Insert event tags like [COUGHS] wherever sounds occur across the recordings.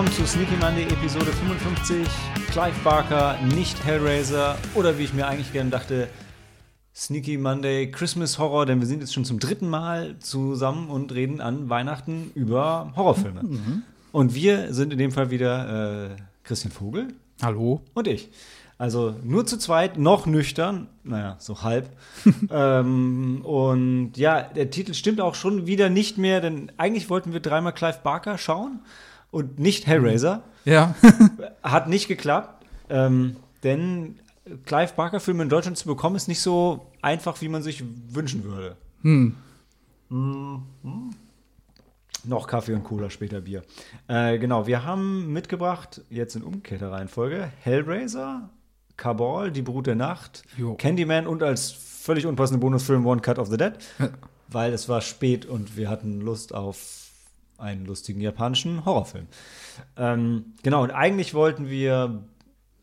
willkommen zu Sneaky Monday Episode 55. Clive Barker, nicht Hellraiser oder wie ich mir eigentlich gerne dachte, Sneaky Monday Christmas Horror, denn wir sind jetzt schon zum dritten Mal zusammen und reden an Weihnachten über Horrorfilme. Und wir sind in dem Fall wieder äh, Christian Vogel Hallo. und ich. Also nur zu zweit, noch nüchtern, naja, so halb. [LAUGHS] ähm, und ja, der Titel stimmt auch schon wieder nicht mehr, denn eigentlich wollten wir dreimal Clive Barker schauen und nicht Hellraiser. Ja. [LAUGHS] Hat nicht geklappt, ähm, denn Clive Barker-Filme in Deutschland zu bekommen, ist nicht so einfach, wie man sich wünschen würde. Hm. Noch Kaffee und Cola, später Bier. Äh, genau, wir haben mitgebracht, jetzt in umgekehrter Reihenfolge, Hellraiser, Cabal, Die Brut der Nacht, Jo. Candyman und als völlig unpassende Bonusfilm One Cut of the Dead, weil es war spät und wir hatten Lust auf einen lustigen japanischen Horrorfilm. Ähm, genau, und eigentlich wollten wir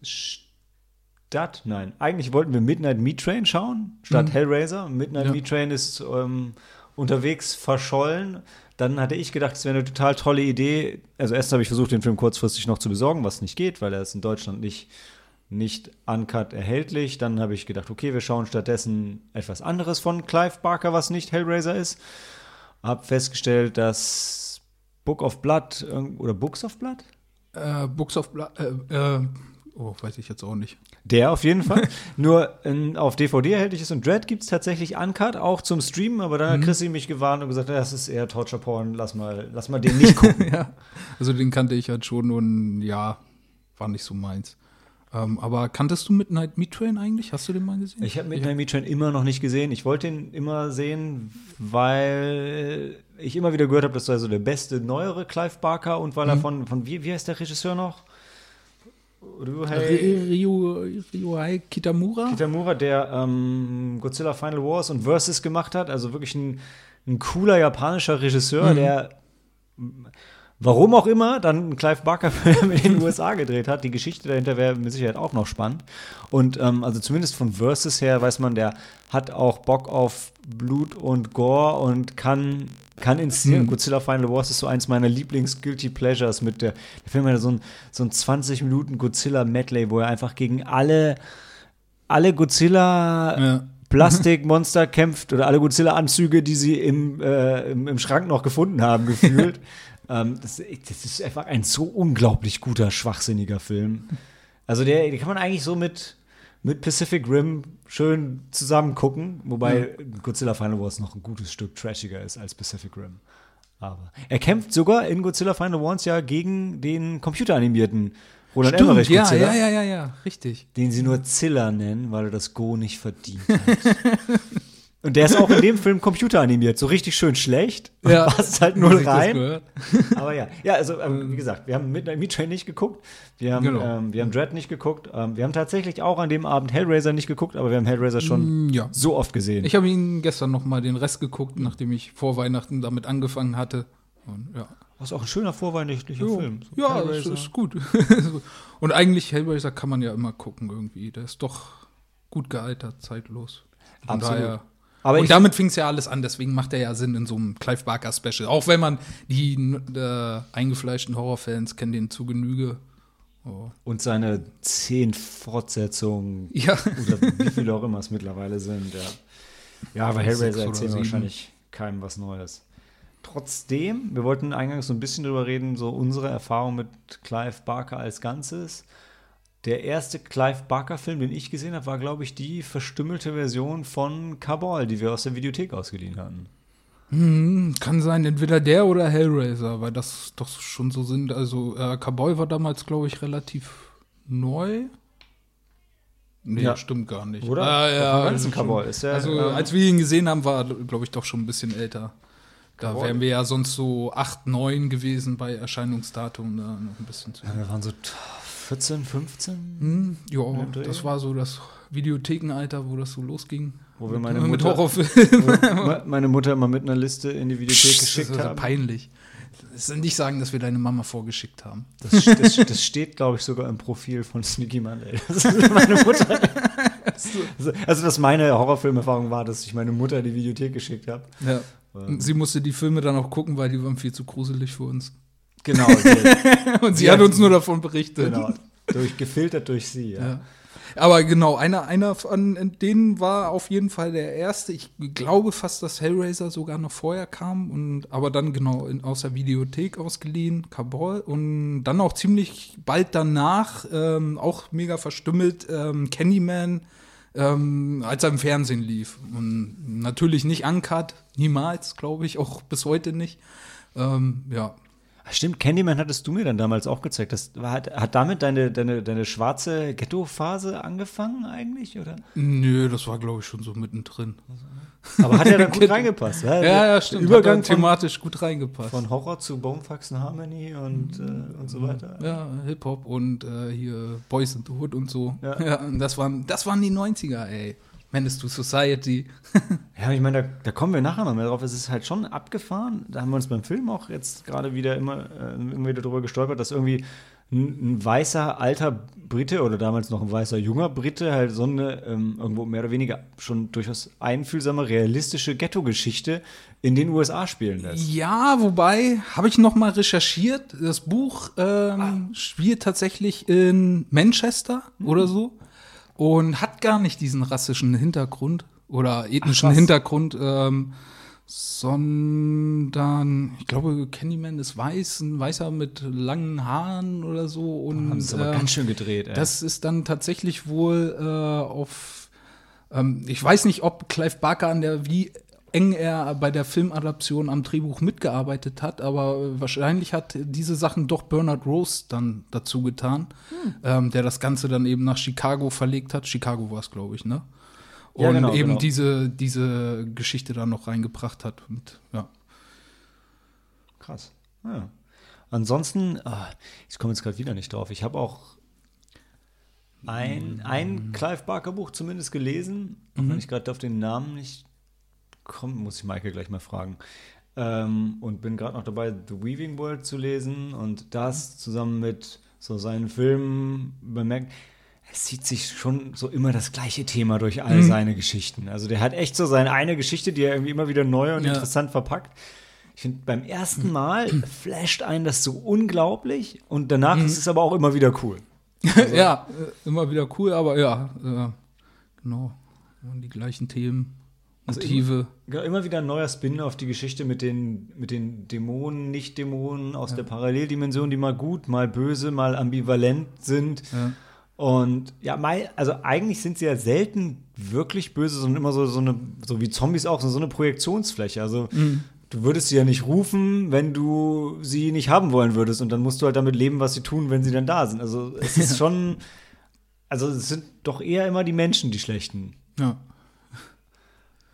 statt, nein, eigentlich wollten wir Midnight Meat Train schauen, statt Hellraiser. Midnight Ja. Meat Train ist ähm, unterwegs verschollen. Dann hatte ich gedacht, es wäre eine total tolle Idee. Also erst habe ich versucht, den Film kurzfristig noch zu besorgen, was nicht geht, weil er ist in Deutschland nicht, nicht uncut erhältlich. Dann habe ich gedacht, okay, wir schauen stattdessen etwas anderes von Clive Barker, was nicht Hellraiser ist. Hab festgestellt, dass Book of Blood oder Books of Blood? Äh, Books of Blood. Äh, äh, oh, weiß ich jetzt auch nicht. Der auf jeden Fall. [LAUGHS] Nur in, auf DVD erhältlich ist und Dread gibt es tatsächlich Uncut, auch zum Streamen, aber dann hat Chrissy mich gewarnt und gesagt, das ist eher Torture Porn, lass mal, lass mal den nicht gucken. [LAUGHS] ja. Also den kannte ich halt schon und ja, war nicht so meins. Ähm, aber kanntest du Midnight Meat Train eigentlich? Hast du den mal gesehen? Ich habe Midnight Meat Train immer noch nicht gesehen. Ich wollte ihn immer sehen, weil ich immer wieder gehört habe, das sei so der beste neuere Clive Barker und weil er von, von wie, wie heißt der Regisseur noch? Ryuhei Ryu, Ryuhei Kitamura? Kitamura, der ähm, Godzilla Final Wars und Versus gemacht hat. Also wirklich ein, ein cooler japanischer Regisseur, der warum auch immer dann einen Clive Barker-Film [LAUGHS] in den USA gedreht hat. Die Geschichte dahinter wäre mit Sicherheit auch noch spannend. Und ähm, also zumindest von Versus her weiß man, der hat auch Bock auf Blut und Gore und kann, kann inszenieren. Mhm. Godzilla Final Wars ist so eins meiner Lieblings-Guilty Pleasures mit der, der Film hat so ein, so ein 20 Minuten Godzilla-Medley, wo er einfach gegen alle, alle Godzilla Ja. Plastikmonster kämpft oder alle Godzilla-Anzüge, die sie im, äh, im, im Schrank noch gefunden haben, gefühlt. [LAUGHS] ähm, das, das ist einfach ein so unglaublich guter, schwachsinniger Film. Also der, den kann man eigentlich so mit, mit Pacific Rim schön zusammen gucken, wobei Godzilla Final Wars noch ein gutes Stück trashiger ist als Pacific Rim. Aber er kämpft sogar in Godzilla Final Wars ja gegen den computeranimierten Roland Stimmt, Emmerich ja, Godzilla ja, ja, ja, ja, richtig. den sie nur Zilla nennen, weil er das Go nicht verdient hat. [LAUGHS] Und der ist auch in dem Film computeranimiert, so richtig schön schlecht. Ja. Passt halt das rein. [LAUGHS] Aber ja, ja, also ähm, wie gesagt, wir haben Midnight Meat Train nicht geguckt, wir haben, Genau. ähm, wir haben Dread nicht geguckt, ähm, wir haben tatsächlich auch an dem Abend Hellraiser nicht geguckt, aber wir haben Hellraiser schon Mm, Ja. so oft gesehen. Ich habe ihn gestern noch mal den Rest geguckt, nachdem ich vor Weihnachten damit angefangen hatte. Und, ja. Was auch ein schöner vorweihnachtlicher Jo. Film. So Ja, Hellraiser. ist gut. [LAUGHS] Und eigentlich Hellraiser kann man ja immer gucken irgendwie. Der ist doch gut gealtert, zeitlos. Von Absolut. daher. Aber und damit fing es ja alles an, deswegen macht er ja Sinn in so einem Clive Barker Special. Auch wenn man die äh, eingefleischten Horrorfans kennen den zu Genüge. Oh. Und seine zehn Fortsetzungen Ja. oder [LAUGHS] wie viele auch immer es mittlerweile sind, ja. Ja, aber Hellraiser erzählt wahrscheinlich keinem was Neues. Trotzdem, wir wollten eingangs so ein bisschen drüber reden, so unsere Erfahrung mit Clive Barker als Ganzes. Der erste Clive Barker-Film, den ich gesehen habe, war, glaube ich, die verstümmelte Version von Cabal, die wir aus der Videothek ausgeliehen hatten. Hm, kann sein, entweder der oder Hellraiser, weil das doch schon so sind. Also, äh, Cowboy war damals, glaube ich, relativ neu. Nee, Ja. stimmt gar nicht. Oder? Ah, ja, ganzen. Cowboy ist der, also, ähm, als wir ihn gesehen haben, war, glaube ich, doch schon ein bisschen älter. Da Cowboy? wären wir ja sonst so 8, 9 gewesen bei Erscheinungsdatum, da noch ein bisschen zu. Ja, wir waren so 14, 15, Hm, ja, das war so das Videothekenalter, wo das so losging. Wo wir meine [LAUGHS] mit Mutter- Horrorfilmen. [LAUGHS] Me- meine Mutter immer mit einer Liste in die Videothek Das geschickt ist also haben. peinlich. Das ist nicht sagen, dass wir deine Mama vorgeschickt haben. Das, das, das steht, glaube ich, sogar im Profil von Sneaky Monday. Das ist meine Mutter. Also, dass meine Horrorfilmerfahrung war, dass ich meine Mutter in die Videothek geschickt habe. Ja. Ähm. Sie musste die Filme dann auch gucken, weil die waren viel zu gruselig für uns. Genau. [LAUGHS] und sie, sie hat uns nur davon berichtet. Genau. Durch, gefiltert durch sie, ja. ja. Aber genau, einer, einer von denen war auf jeden Fall der erste. Ich glaube fast, dass Hellraiser sogar noch vorher kam. Und, aber dann genau in, aus der Videothek ausgeliehen, Kabul. Und dann auch ziemlich bald danach, ähm, auch mega verstümmelt, ähm, Candyman, ähm, als er im Fernsehen lief. Und natürlich nicht uncut, niemals, glaube ich, auch bis heute nicht. Ähm, ja, Stimmt, Candyman hattest du mir dann damals auch gezeigt. Das hat, hat damit deine, deine, deine schwarze Ghetto-Phase angefangen eigentlich, oder? Nö, das war, glaube ich, schon so mittendrin. Aber hat ja dann [LAUGHS] gut reingepasst. Ja, ja, ja stimmt. Übergang thematisch von, gut reingepasst. Von Horror zu Bonefax and Harmony und, äh, und so weiter. Ja, Hip-Hop und äh, hier Boys in the Hood und so. Ja, ja das, waren, das waren die 90er, ey. Menace to Society. [LAUGHS] ja, ich meine, da, da, kommen wir nachher noch mehr drauf. Es ist halt schon abgefahren. Da haben wir uns beim Film auch jetzt gerade wieder immer äh, immer wieder drüber gestolpert, dass irgendwie ein, ein, weißer alter Brite oder damals noch ein weißer junger Brite halt so eine ähm, irgendwo mehr oder weniger schon durchaus einfühlsame, realistische Ghetto-Geschichte in den USA spielen lässt. Ja, wobei, habe ich noch mal recherchiert, das Buch ähm, ah. spielt tatsächlich in Manchester mhm. oder so und hat gar nicht diesen rassischen Hintergrund oder ethnischen Ach, Hintergrund, ähm, sondern ich glaube, Candyman ist weiß, ein Weißer mit langen Haaren oder so. Und, haben sie aber äh, ganz schön gedreht. Ey. Das ist dann tatsächlich wohl äh, auf ähm, ich weiß nicht, ob Clive Barker an der wie eng er bei der Filmadaption am Drehbuch mitgearbeitet hat, aber wahrscheinlich hat diese Sachen doch Bernard Rose dann dazu getan, hm. ähm, der das Ganze dann eben nach Chicago verlegt hat. Chicago war es, glaube ich, ne? Und ja, genau, eben genau. diese, diese Geschichte da noch reingebracht hat. Und, ja. Krass. Ja. Ansonsten, oh, ich komme jetzt gerade wieder nicht drauf. Ich habe auch ein, ein Clive Barker Buch zumindest gelesen, mhm. wenn ich gerade auf den Namen nicht kommt, muss ich Michael gleich mal fragen. Ähm, und bin gerade noch dabei, The Weaving World zu lesen und das zusammen mit so seinen Filmen bemerkt. Es zieht sich schon so immer das gleiche Thema durch all mhm. seine Geschichten. Also der hat echt so seine eine Geschichte, die er irgendwie immer wieder neu und ja. interessant verpackt. Ich finde, beim ersten Mal [CLEARS THROAT] flasht einen das so unglaublich und danach mhm. ist es aber auch immer wieder cool. [LAUGHS] Also, ja, äh, immer wieder cool, aber ja, äh, genau. Die gleichen Themen. Also Motive. Immer, immer, wieder ein neuer Spin auf die Geschichte mit den, mit den Dämonen, Nicht-Dämonen aus ja. der Paralleldimension, die mal gut, mal böse, mal ambivalent sind. Ja. Und ja, mal, also eigentlich sind sie ja selten wirklich böse, sondern immer so, so eine, so wie Zombies auch, so, so eine Projektionsfläche. Also mhm. du würdest sie ja nicht rufen, wenn du sie nicht haben wollen würdest. Und dann musst du halt damit leben, was sie tun, wenn sie dann da sind. Also es ist [LAUGHS] schon, also es sind doch eher immer die Menschen, die Schlechten. Ja.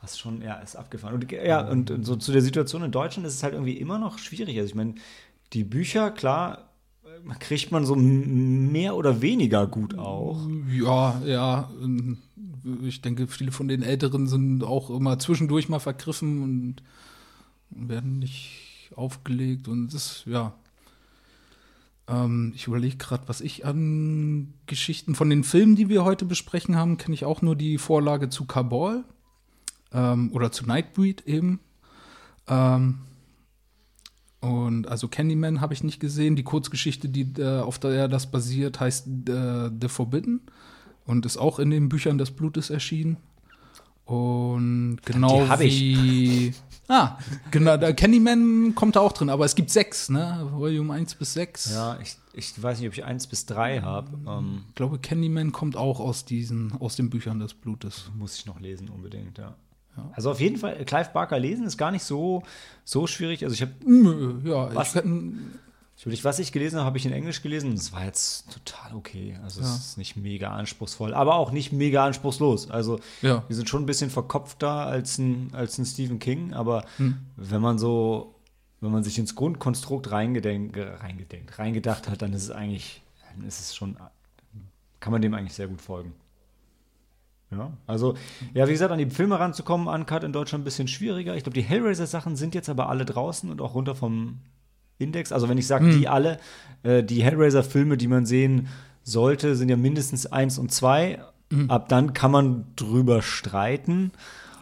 Was schon, ja, ist abgefahren. Und ja, und, und so zu der Situation in Deutschland ist es halt irgendwie immer noch schwierig. Also ich meine, die Bücher, klar, kriegt man so mehr oder weniger gut auch. Ja, ja. Ich denke, viele von den Älteren sind auch immer zwischendurch mal vergriffen und werden nicht aufgelegt. Und das, ja. Ähm, ich überlege gerade, was ich an Geschichten von den Filmen, die wir heute besprechen haben, kenne ich auch nur die Vorlage zu Kabul ähm, oder zu Nightbreed eben. Ähm, und also Candyman habe ich nicht gesehen. Die Kurzgeschichte, die, äh, auf der das basiert, heißt äh, The Forbidden und ist auch in den Büchern des Blutes erschienen. Und genau die wie. Ich. [LAUGHS] Ah, genau, der Candyman kommt da auch drin, aber es gibt sechs, ne? Volume 1 bis 6. Ja, ich, ich weiß nicht, ob ich 1 bis 3 habe. Ähm, ich glaube, Candyman kommt auch aus diesen, aus den Büchern des Blutes. Muss ich noch lesen, unbedingt, ja. Ja. Also auf jeden Fall, Clive Barker lesen ist gar nicht so, so schwierig. Also ich habe. Ja, was, ich, was ich gelesen habe, habe ich in Englisch gelesen. Das war jetzt total okay. Also ja. es ist nicht mega anspruchsvoll, aber auch nicht mega anspruchslos. Also ja. wir sind schon ein bisschen verkopfter als ein, als ein Stephen King, aber hm. wenn man so, wenn man sich ins Grundkonstrukt reingedenkt, reingedacht hat, dann ist es eigentlich, dann ist es schon, kann man dem eigentlich sehr gut folgen. Ja, also, ja, wie gesagt, an die Filme ranzukommen, Uncut in Deutschland ein bisschen schwieriger. Ich glaube, die Hellraiser-Sachen sind jetzt aber alle draußen und auch runter vom Index. Also, wenn ich sage, hm. die alle, äh, die Hellraiser-Filme, die man sehen sollte, sind ja mindestens eins und zwei. Hm. Ab dann kann man drüber streiten.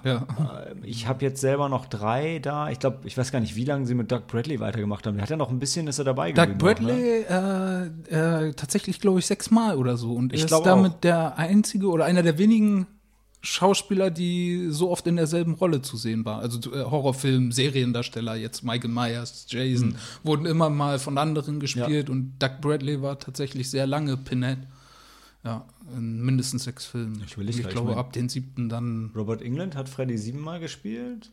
Ja. Ähm, Ich habe jetzt selber noch drei da. Ich glaube, ich weiß gar nicht, wie lange sie mit Doug Bradley weitergemacht haben. Der hat ja noch ein bisschen, ist er dabei Doug geblieben. ne? Bradley äh, äh, tatsächlich, glaube ich, sechsmal oder so. Und Ich ist damit auch. der einzige oder einer der wenigen Schauspieler, die so oft in derselben Rolle zu sehen war. Also äh, Horrorfilm, Seriendarsteller, jetzt Michael Myers, Jason, Hm. wurden immer mal von anderen gespielt und Doug Bradley war tatsächlich sehr lange Pinhead. Ja, in mindestens sechs Filmen. Ich überleg Und ich glaube, ab den siebten dann. Robert England hat Freddy siebenmal gespielt.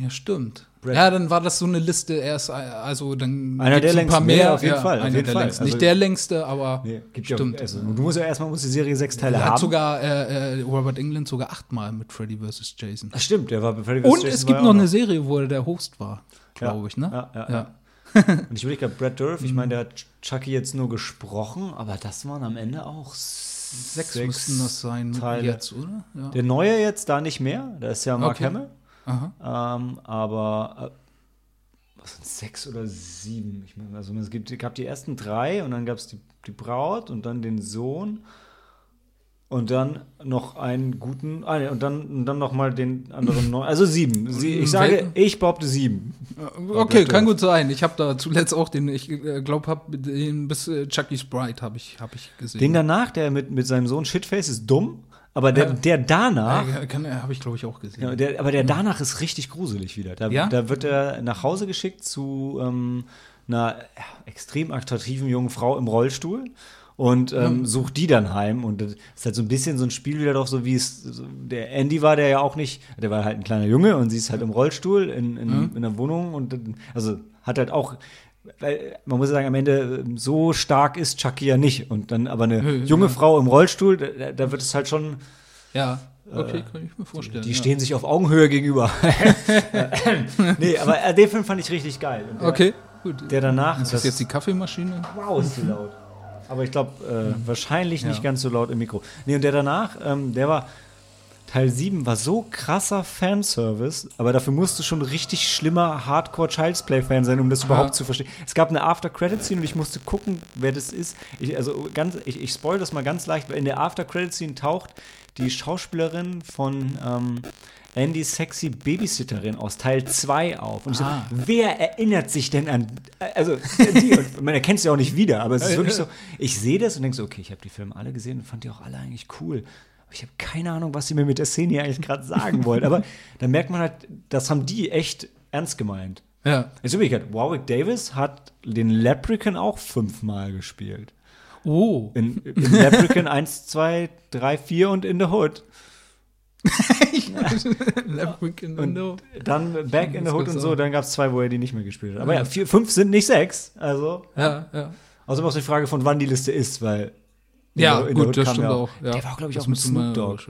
Ja, stimmt. Brad- ja, dann war das so eine Liste. Er ist äh, also dann Einer der ein paar längsten, mehr. ja, auf jeden ja, Fall, auf Einer jeden der Fall. längsten. Also- Nicht der längste, aber Nee, gibt stimmt. ja also, Du musst ja erstmal muss die Serie sechs Teile Er haben. hat sogar äh, äh, Robert England sogar achtmal mit Freddy vs. Jason. Ach, stimmt, der war bei Freddy vs. Und Jason es war gibt ja noch eine Serie, wo er der Host war, Ja, glaube ich, ne? Ja, ja, Ja. Und ich überlege gerade, Brad Dourif, ich meine, der hat Chucky jetzt nur gesprochen, aber das waren am Ende auch Sechs, müssten das sein Teile. jetzt, oder? Ja. Der neue jetzt da nicht mehr, da ist ja Mark Okay. Hamill. Ähm, aber äh, was sind sechs oder sieben? Ich meine, also es gibt, gab die ersten drei und dann gab es die, die Braut und dann den Sohn und dann noch einen guten, ah, und dann, und dann noch mal den anderen neun, also sieben. Sie, ich sage, ich behaupte sieben. Okay, kann gut sein. Ich habe da zuletzt auch den, ich äh, glaube, hab den bis äh, Chucky's Bride habe ich, hab ich gesehen. Den danach, der mit, mit seinem Sohn Shitface ist dumm, aber der, Ja. der danach, kann- habe ich, glaube ich, auch gesehen. ja, der, aber der danach ist richtig gruselig wieder. Da, Ja? da wird er nach Hause geschickt zu ähm, einer ja, extrem attraktiven jungen Frau im Rollstuhl und ähm, sucht die dann heim. Und das ist halt so ein bisschen so ein Spiel wieder doch so, wie es so, der Andy war, der ja auch nicht, der war halt ein kleiner Junge und sie ist halt im Rollstuhl in, in, in der Wohnung und also hat halt auch weil man muss ja sagen, am Ende ähm, so stark ist Chucky ja nicht. Und dann aber eine junge ja. Frau im Rollstuhl, da, da wird es halt schon, Ja, okay, kann ich mir vorstellen. Äh, die ja. stehen sich auf Augenhöhe gegenüber. [LAUGHS] [LAUGHS] nee, aber äh, den Film fand ich richtig geil. Der, Okay, gut. Der danach, ist das jetzt die Kaffeemaschine? wow, ist zu laut. Aber ich glaube, äh, wahrscheinlich nicht Ja. ganz so laut im Mikro. Nee, und der danach, ähm, der war, Teil 7 war so krasser Fanservice, aber dafür musst du schon richtig schlimmer Hardcore Child's Play-Fan sein, um das überhaupt zu verstehen. Es gab eine After-Credit-Scene und ich musste gucken, wer das ist. Ich, also ganz, ich, ich spoil das mal ganz leicht, weil in der After-Credit-Scene taucht die Schauspielerin von ähm, Andy's sexy Babysitterin aus Teil 2 auf. Und ich Ah. so, wer erinnert sich denn an, also die, und man erkennt sie auch nicht wieder, aber es ist wirklich so, ich sehe das und denke so, okay, ich habe die Filme alle gesehen und fand die auch alle eigentlich cool. Aber ich habe keine Ahnung, was sie mir mit der Szene hier eigentlich gerade sagen wollen. Aber dann merkt man halt, das haben die echt ernst gemeint. Ja. Jetzt übrigens, Warwick Davis hat den Leprechaun auch fünfmal gespielt. Oh. In, in Leprechaun 1, 2, 3, 4 und In the Hood. Und dann Back in the Hood und so, dann gab es zwei, wo er die nicht mehr gespielt hat. Aber ja, vier, fünf sind nicht sechs. Also, Ja, ja. außerdem auch die Frage, von wann die Liste ist, weil. Ja, in gut, Hood das stimmt auch. Ja. Der war, glaube ich, Das auch mit Snoop Dogg.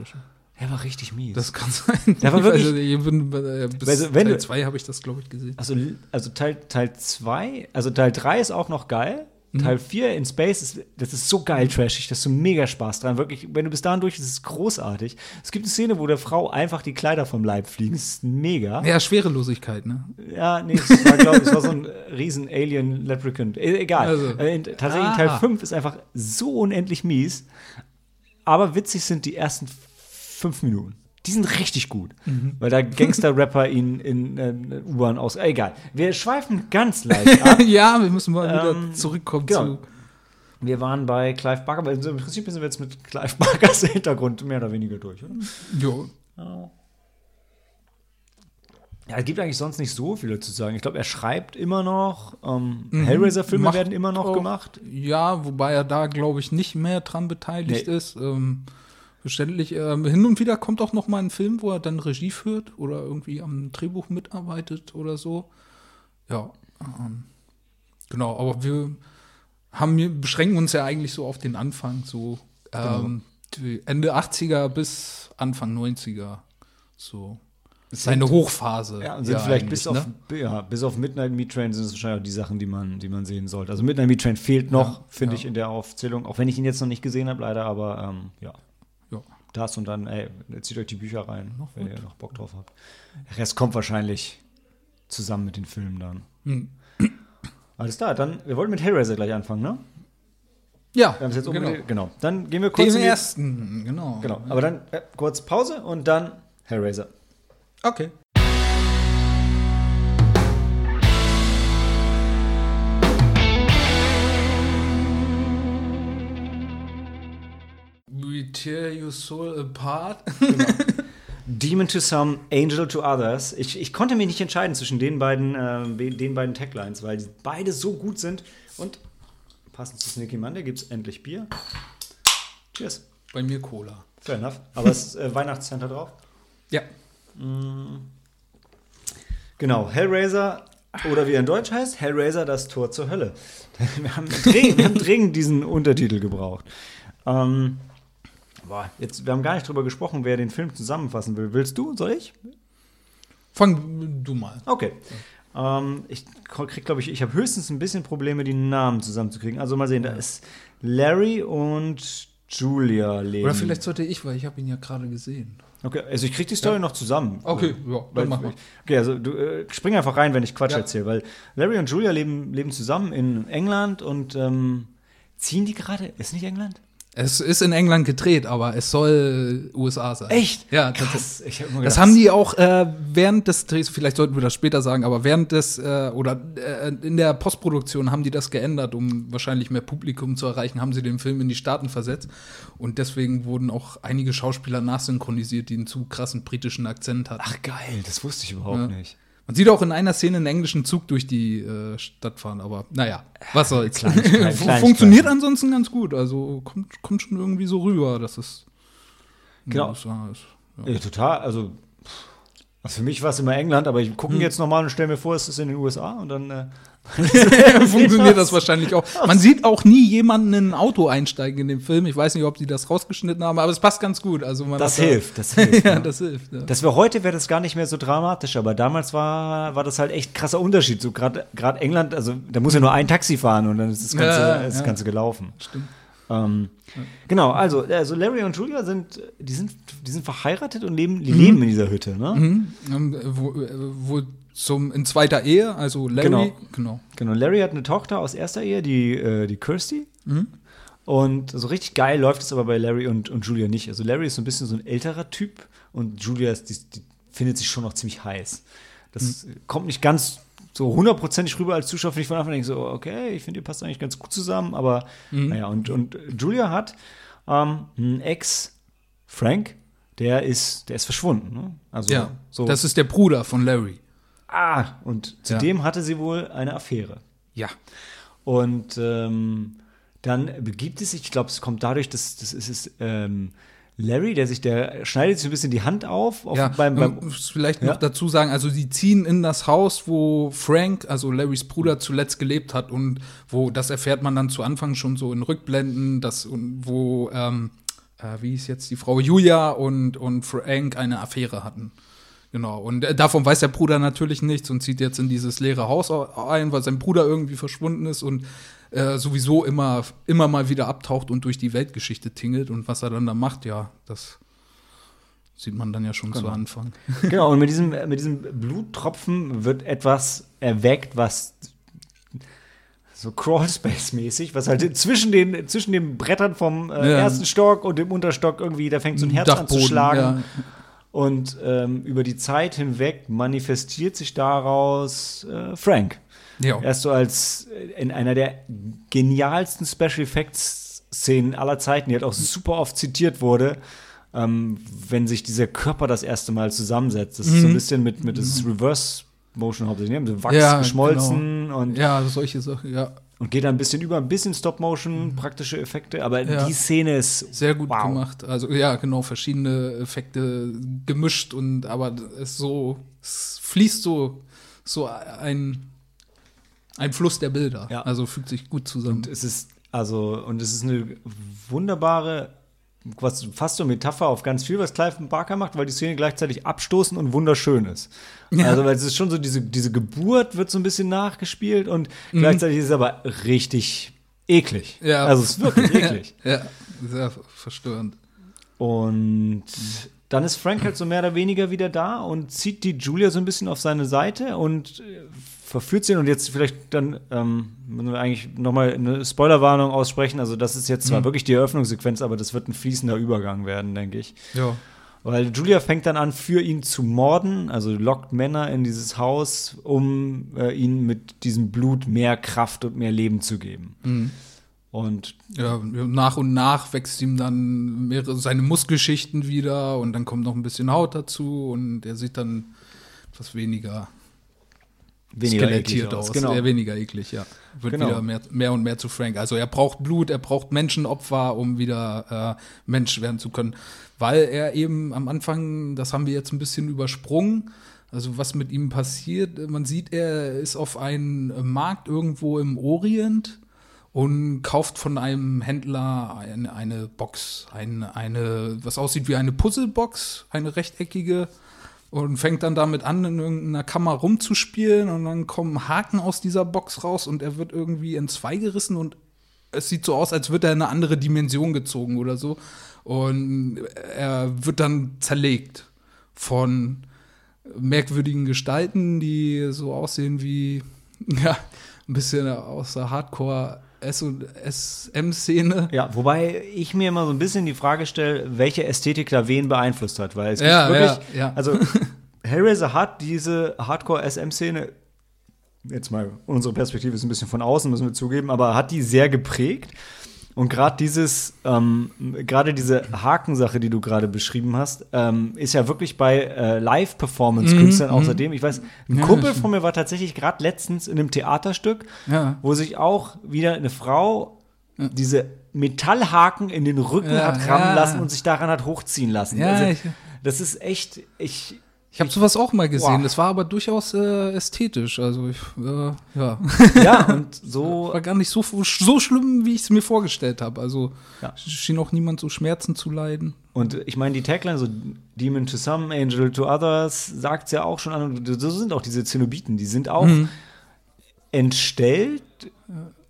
Der war richtig mies. Das kann sein. Der war wirklich- also, ich bin, äh, bis Also, wenn Teil du- 2 habe ich das, glaube ich, gesehen. also, also Teil, Teil 2, also Teil 3 ist auch noch geil. Mhm. Teil 4 in Space, ist, das ist so geil trashig, da hast du mega Spaß dran. Wirklich, wenn du bis dahin durch bist, ist es großartig. Es gibt eine Szene, wo der Frau einfach die Kleider vom Leib fliegen. Das ist mega. Ja, Schwerelosigkeit, ne? Ja, nee, es war, glaube ich, es war so ein riesen Alien Leprechaun. E egal. Also. Äh, tatsächlich Ah. Teil 5 ist einfach so unendlich mies. Aber witzig sind die ersten fünf Minuten. Die sind richtig gut. Mhm. Weil da Gangster-Rapper [LAUGHS] ihn in äh, U-Bahn aus. Äh, egal. Wir schweifen ganz [LAUGHS] leicht ab. ja, wir müssen mal wieder Ähm, zurückkommen genau. zu. Wir waren bei Clive Barker, aber im Prinzip sind wir jetzt mit Clive Barkers [LAUGHS] Hintergrund mehr oder weniger durch, oder? Jo. Ja, es gibt eigentlich sonst nicht so viel zu sagen. Ich glaube, er schreibt immer noch. Ähm, Hellraiser-Filme Macht werden immer noch auch- gemacht. Ja, wobei er da, glaube ich, nicht mehr dran beteiligt Nee. ist. Ähm, verständlich. Ähm, hin und wieder kommt auch noch mal ein Film, wo er dann Regie führt oder irgendwie am Drehbuch mitarbeitet oder so. Ja. Ähm, genau, aber wir haben, wir beschränken uns ja eigentlich so auf den Anfang, so ähm, die Ende 80er bis Anfang 90er. So. Seine Hochphase. Ja, und sind vielleicht bis auf, ne? ja, bis auf Midnight Meat Train sind es wahrscheinlich auch die Sachen, die man, die man sehen sollte. Also Midnight Meat Train fehlt noch, Ja, finde ja. ich, in der Aufzählung, auch wenn ich ihn jetzt noch nicht gesehen habe, leider, aber ähm, ja. Das und dann, ey, zieht euch die Bücher rein, wenn ihr noch Bock drauf habt. Der Rest kommt wahrscheinlich zusammen mit den Filmen dann. Hm. Alles klar, dann, wir wollten mit Hellraiser gleich anfangen, ne? Ja, Wir haben es jetzt genau. Genau. Dann gehen wir kurz Den ersten, genau. Genau. Aber dann äh, kurz Pause und dann Hellraiser. Okay. Tear your soul apart. [LAUGHS] Demon to some, Angel to others. Ich, ich konnte mich nicht entscheiden zwischen den beiden, äh, den beiden Taglines, weil die beide so gut sind. Und passend zu Sneaky Monday gibt es endlich Bier. Cheers. Bei mir Cola. Fair enough. Aber es ist äh, Weihnachtscenter drauf. Ja. Genau, Hellraiser oder wie er in Deutsch heißt, Hellraiser, das Tor zur Hölle. [LAUGHS] Wir haben dringend, wir haben dringend diesen Untertitel gebraucht. Ähm, boah, jetzt, wir haben gar nicht drüber gesprochen, wer den Film zusammenfassen will. Willst du? Soll ich? Fang du mal. Okay. Ähm, ich krieg, glaube ich, ich habe höchstens ein bisschen Probleme, die Namen zusammenzukriegen. Also mal sehen, da ist Larry und Julia leben. Oder vielleicht sollte ich, weil ich habe ihn ja gerade gesehen. Okay, also ich krieg die Story noch zusammen. Okay, ja, dann mach mal. okay, also du äh, spring einfach rein, wenn ich Quatsch Ja. erzähle, weil Larry und Julia leben, leben zusammen in England und ähm, ziehen die gerade? Ist nicht England? Es ist in England gedreht, aber es soll USA sein. Echt? Ja, Krass. Ich hab Das haben die auch äh, während des Drehs, vielleicht sollten wir das später sagen, aber während des äh, oder äh, in der Postproduktion haben die das geändert, um wahrscheinlich mehr Publikum zu erreichen, haben sie den Film in die Staaten versetzt. Und deswegen wurden auch einige Schauspieler nachsynchronisiert, die einen zu krassen britischen Akzent hatten. Ach geil, das wusste ich überhaupt Ja. nicht. Man sieht auch in einer Szene einen englischen Zug durch die äh, Stadt fahren, aber naja, was soll's. Kleinigkeiten. [LAUGHS] Funktioniert ansonsten ganz gut. Also kommt, kommt schon irgendwie so rüber, dass es Genau. Ja. Ja, total, also also für mich war es immer England, aber ich gucke Hm. jetzt nochmal und stelle mir vor, es ist in den USA und dann äh, [LAUGHS] Funktioniert [LAUGHS] das wahrscheinlich auch. Man sieht auch nie jemanden in ein Auto einsteigen in dem Film. Ich weiß nicht, ob die das rausgeschnitten haben, aber es passt ganz gut. Also man das hilft, das [LAUGHS] hilft. ja, ja. das hilft. Ja. Das wäre heute wäre das gar nicht mehr so dramatisch, aber damals war, war das halt echt krasser Unterschied. So gerade England, also da muss ja nur ein Taxi fahren und dann ist das Ganze, Ja, das. Ganze gelaufen. Stimmt. Ähm, Genau, also, also Larry und Julia sind, die sind, die sind verheiratet und leben, Mhm. die leben in dieser Hütte, ne? Ähm, wo, äh, wo zum, in zweiter Ehe, also Larry, Genau. genau. Genau, Larry hat eine Tochter aus erster Ehe, die, äh, die Kirsty. Mhm. Und so richtig geil läuft es aber bei Larry und, und Julia nicht. Also Larry ist so ein bisschen so ein älterer Typ und Julia ist, die, die findet sich schon noch ziemlich heiß. Das Mhm. kommt nicht ganz so hundertprozentig rüber als Zuschauer, finde ich von Anfang an denke so, okay, ich finde, ihr passt eigentlich ganz gut zusammen, aber Mhm. naja, und, und Julia hat ähm, einen Ex, Frank, der ist, der ist verschwunden. Ne? Also Ja, so. das ist der Bruder von Larry. ah, und Ja. zudem hatte sie wohl eine Affäre. Ja. Und ähm, dann begibt es sich, ich glaube, es kommt dadurch, dass das ist es, ähm, Larry, der sich, der schneidet sich ein bisschen die Hand auf, auf Ja, beim, man beim muss vielleicht Ja. noch dazu sagen, also sie ziehen in das Haus, wo Frank, also Larrys Bruder, zuletzt gelebt hat und wo, das erfährt man dann zu Anfang schon so in Rückblenden, dass, wo, ähm, äh, wie ist jetzt die Frau Julia und, und Frank eine Affäre hatten. Genau, und äh, davon weiß der Bruder natürlich nichts und zieht jetzt in dieses leere Haus ein, weil sein Bruder irgendwie verschwunden ist und äh, sowieso immer, immer mal wieder abtaucht und durch die Weltgeschichte tingelt und was er dann da macht, ja, das sieht man dann ja schon zu Anfang. [LAUGHS] genau, und mit diesem, mit diesem Bluttropfen wird etwas erweckt, was so Crawlspace-mäßig, was halt zwischen den, zwischen den Brettern vom äh, Ja. ersten Stock und dem Unterstock irgendwie, da fängt so ein Herz an zu schlagen. ja. Und ähm, über die Zeit hinweg manifestiert sich daraus äh, Frank. Ja. Erst so als äh, in einer der genialsten Special Effects Szenen aller Zeiten, die halt auch super oft zitiert wurde, ähm, wenn sich dieser Körper das erste Mal zusammensetzt. Das ist so ein bisschen mit, mit das ist Reverse Motion hauptsächlich, ne? mit Wachs Ja, geschmolzen und, ja, solche Sachen, ja. und geht dann ein bisschen über, ein bisschen Stop Motion, praktische Effekte, aber Ja. die Szene ist Sehr gut wow. gemacht. Also ja, genau, verschiedene Effekte gemischt und aber es so, es fließt so, so ein, ein Fluss der Bilder. Ja. Also fügt sich gut zusammen. Und es ist, also, und es ist eine wunderbare, was, fast so Metapher auf ganz viel, was Clive Barker macht, weil die Szene gleichzeitig abstoßend und wunderschön ist. Ja. Also, weil es ist schon so, diese, diese Geburt wird so ein bisschen nachgespielt und Mhm. gleichzeitig ist es aber richtig eklig. Ja. Also, es ist wirklich [LAUGHS] eklig. ja, sehr verstörend. Und dann ist Frank halt so mehr oder weniger wieder da und zieht die Julia so ein bisschen auf seine Seite und äh, verführt sie. Und jetzt vielleicht dann ähm, müssen wir eigentlich nochmal eine Spoilerwarnung aussprechen. Also, das ist jetzt zwar Mhm. wirklich die Eröffnungssequenz, aber das wird ein fließender Übergang werden, denke ich. Ja. Weil Julia fängt dann an, für ihn zu morden, also lockt Männer in dieses Haus, um äh, ihnen mit diesem Blut mehr Kraft und mehr Leben zu geben. Mhm. Und Ja, nach und nach wächst ihm dann mehrere seine Muskelschichten wieder und dann kommt noch ein bisschen Haut dazu und er sieht dann etwas weniger, weniger skelettiert eklig aus. Genau. Eher weniger eklig, ja. Wird Genau. wieder mehr, mehr und mehr zu Frank. Also er braucht Blut, er braucht Menschenopfer, um wieder äh, Mensch werden zu können. Weil er eben am Anfang, das haben wir jetzt ein bisschen übersprungen, also was mit ihm passiert, man sieht, er ist auf einem Markt irgendwo im Orient und kauft von einem Händler eine, eine Box, eine, eine, was aussieht wie eine Puzzlebox, eine rechteckige, und fängt dann damit an, in irgendeiner Kammer rumzuspielen und dann kommen Haken aus dieser Box raus und er wird irgendwie in zwei gerissen und es sieht so aus, als würde er in eine andere Dimension gezogen oder so. Und er wird dann zerlegt von merkwürdigen Gestalten, die so aussehen wie, [LAUGHS] ja, ein bisschen aus der Hardcore- SM-Szene. Ja, wobei ich mir immer so ein bisschen die Frage stelle, welche Ästhetik da wen beeinflusst hat. Weil es Ja, gibt wirklich, ja, ja. also [LAUGHS] Hellraiser hat diese Hardcore-SM-Szene, jetzt mal unsere Perspektive ist ein bisschen von außen, müssen wir zugeben, aber hat die sehr geprägt. Und gerade dieses, ähm, gerade diese Hakensache, die du gerade beschrieben hast, ähm, ist ja wirklich bei äh, Live-Performance-Künstlern außerdem. Ich weiß, ein Mhm, Ja, Kumpel von mir war tatsächlich gerade letztens in einem Theaterstück, Ja. wo sich auch wieder eine Frau diese Metallhaken in den Rücken Ja, hat rammen lassen und sich daran hat hochziehen lassen. Also, das ist echt, ich, Ich habe sowas auch mal gesehen. Boah. Das war aber durchaus äh, ästhetisch. Also ich, äh, ja, [LAUGHS] ja, und so, [LAUGHS] war gar nicht so so schlimm, wie ich es mir vorgestellt habe. Also Ja. schien auch niemand so Schmerzen zu leiden. und ich meine, die Tagline, so Demon to some, Angel to others, sagt es ja auch schon an. So sind auch diese Zenobiten, die sind auch Mhm. entstellt,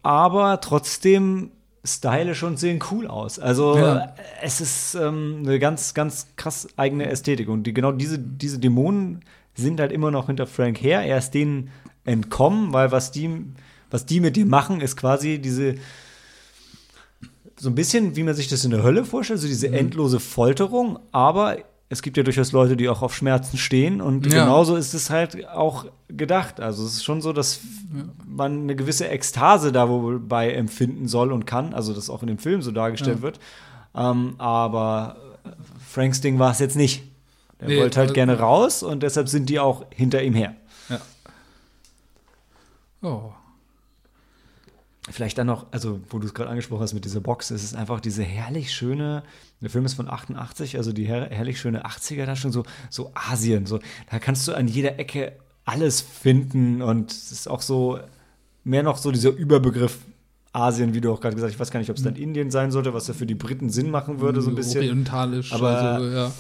aber trotzdem stylisch und sehen cool aus. Also Ja. es ist ähm, eine ganz, ganz krass eigene Ästhetik. Und die, genau diese, diese Dämonen sind halt immer noch hinter Frank her. Er ist denen entkommen, weil was die, was die mit ihm machen, ist quasi diese so ein bisschen, wie man sich das in der Hölle vorstellt, so Mhm. diese endlose Folterung, aber es gibt ja durchaus Leute, die auch auf Schmerzen stehen und Ja. genauso ist es halt auch gedacht. Also es ist schon so, dass man eine gewisse Ekstase dabei empfinden soll und kann, also das auch in dem Film so dargestellt Ja. wird. Ähm, aber Franks Ding war es jetzt nicht. Er Nee, wollte halt also- gerne raus und deshalb sind die auch hinter ihm her. Ja. Oh. Vielleicht dann noch, also wo du es gerade angesprochen hast mit dieser Box, es ist einfach diese herrlich schöne, der Film ist von 88, also die her herrlich schöne 80er da schon so, so Asien, so, da kannst du an jeder Ecke alles finden und es ist auch so, mehr noch so dieser Überbegriff Asien, wie du auch gerade gesagt hast, ich weiß gar nicht, ob es dann Indien sein sollte, was ja für die Briten Sinn machen würde, so ein bisschen. Orientalisch. Aber- also, ja.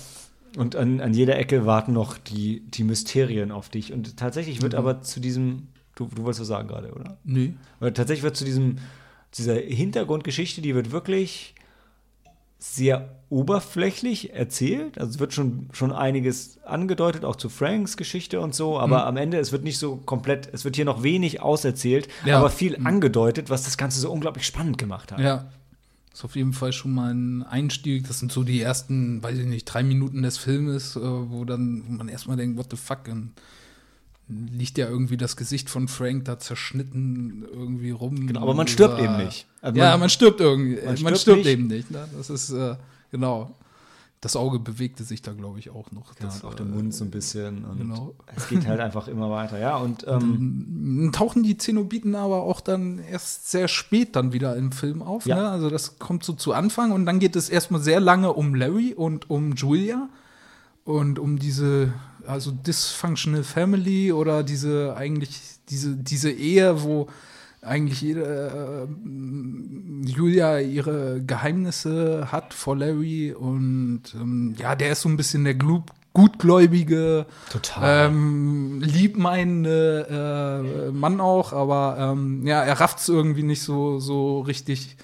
Und an, an jeder Ecke warten noch die, die Mysterien auf dich. Und tatsächlich wird Mhm. aber zu diesem, du, du wolltest was sagen gerade, oder? Nee. Aber tatsächlich wird zu diesem, dieser Hintergrundgeschichte, die wird wirklich sehr oberflächlich erzählt. Also es wird schon, schon einiges angedeutet, auch zu Franks Geschichte und so, aber Mhm. am Ende, es wird nicht so komplett, es wird hier noch wenig auserzählt, Ja. aber viel Mhm. angedeutet, was das Ganze so unglaublich spannend gemacht hat. Ja. Ist auf jeden Fall schon mal ein Einstieg. Das sind so die ersten, weiß ich nicht, drei Minuten des Filmes, äh, wo dann wo man erstmal denkt, what the fuck? Und liegt ja irgendwie das Gesicht von Frank da zerschnitten irgendwie rum. Genau, aber man stirbt eben nicht. Also ja, man- man stirbt irgendwie. man Man, stirbt stirbt, nicht. eben nicht. Ne? Das ist, äh, genau. Das Auge bewegte sich da, glaube ich, auch noch. Ja, Das, und auch der äh, Mund so ein bisschen. Und genau. es geht halt einfach immer weiter. Ja, und [LAUGHS] ähm, Dann tauchen die Zenobiten aber auch dann erst sehr spät dann wieder im Film auf. Ja. Ne? Also das kommt so zu Anfang und dann geht es erstmal sehr lange um Larry und um Julia und um diese also dysfunctional family oder diese eigentlich diese diese Ehe, wo eigentlich jede äh, Julia ihre Geheimnisse hat vor Larry und ähm, ja, der ist so ein bisschen der Glu gutgläubige total. ähm, liebmeinende äh, Mann auch, aber ähm, ja, er rafft es irgendwie nicht so, so richtig,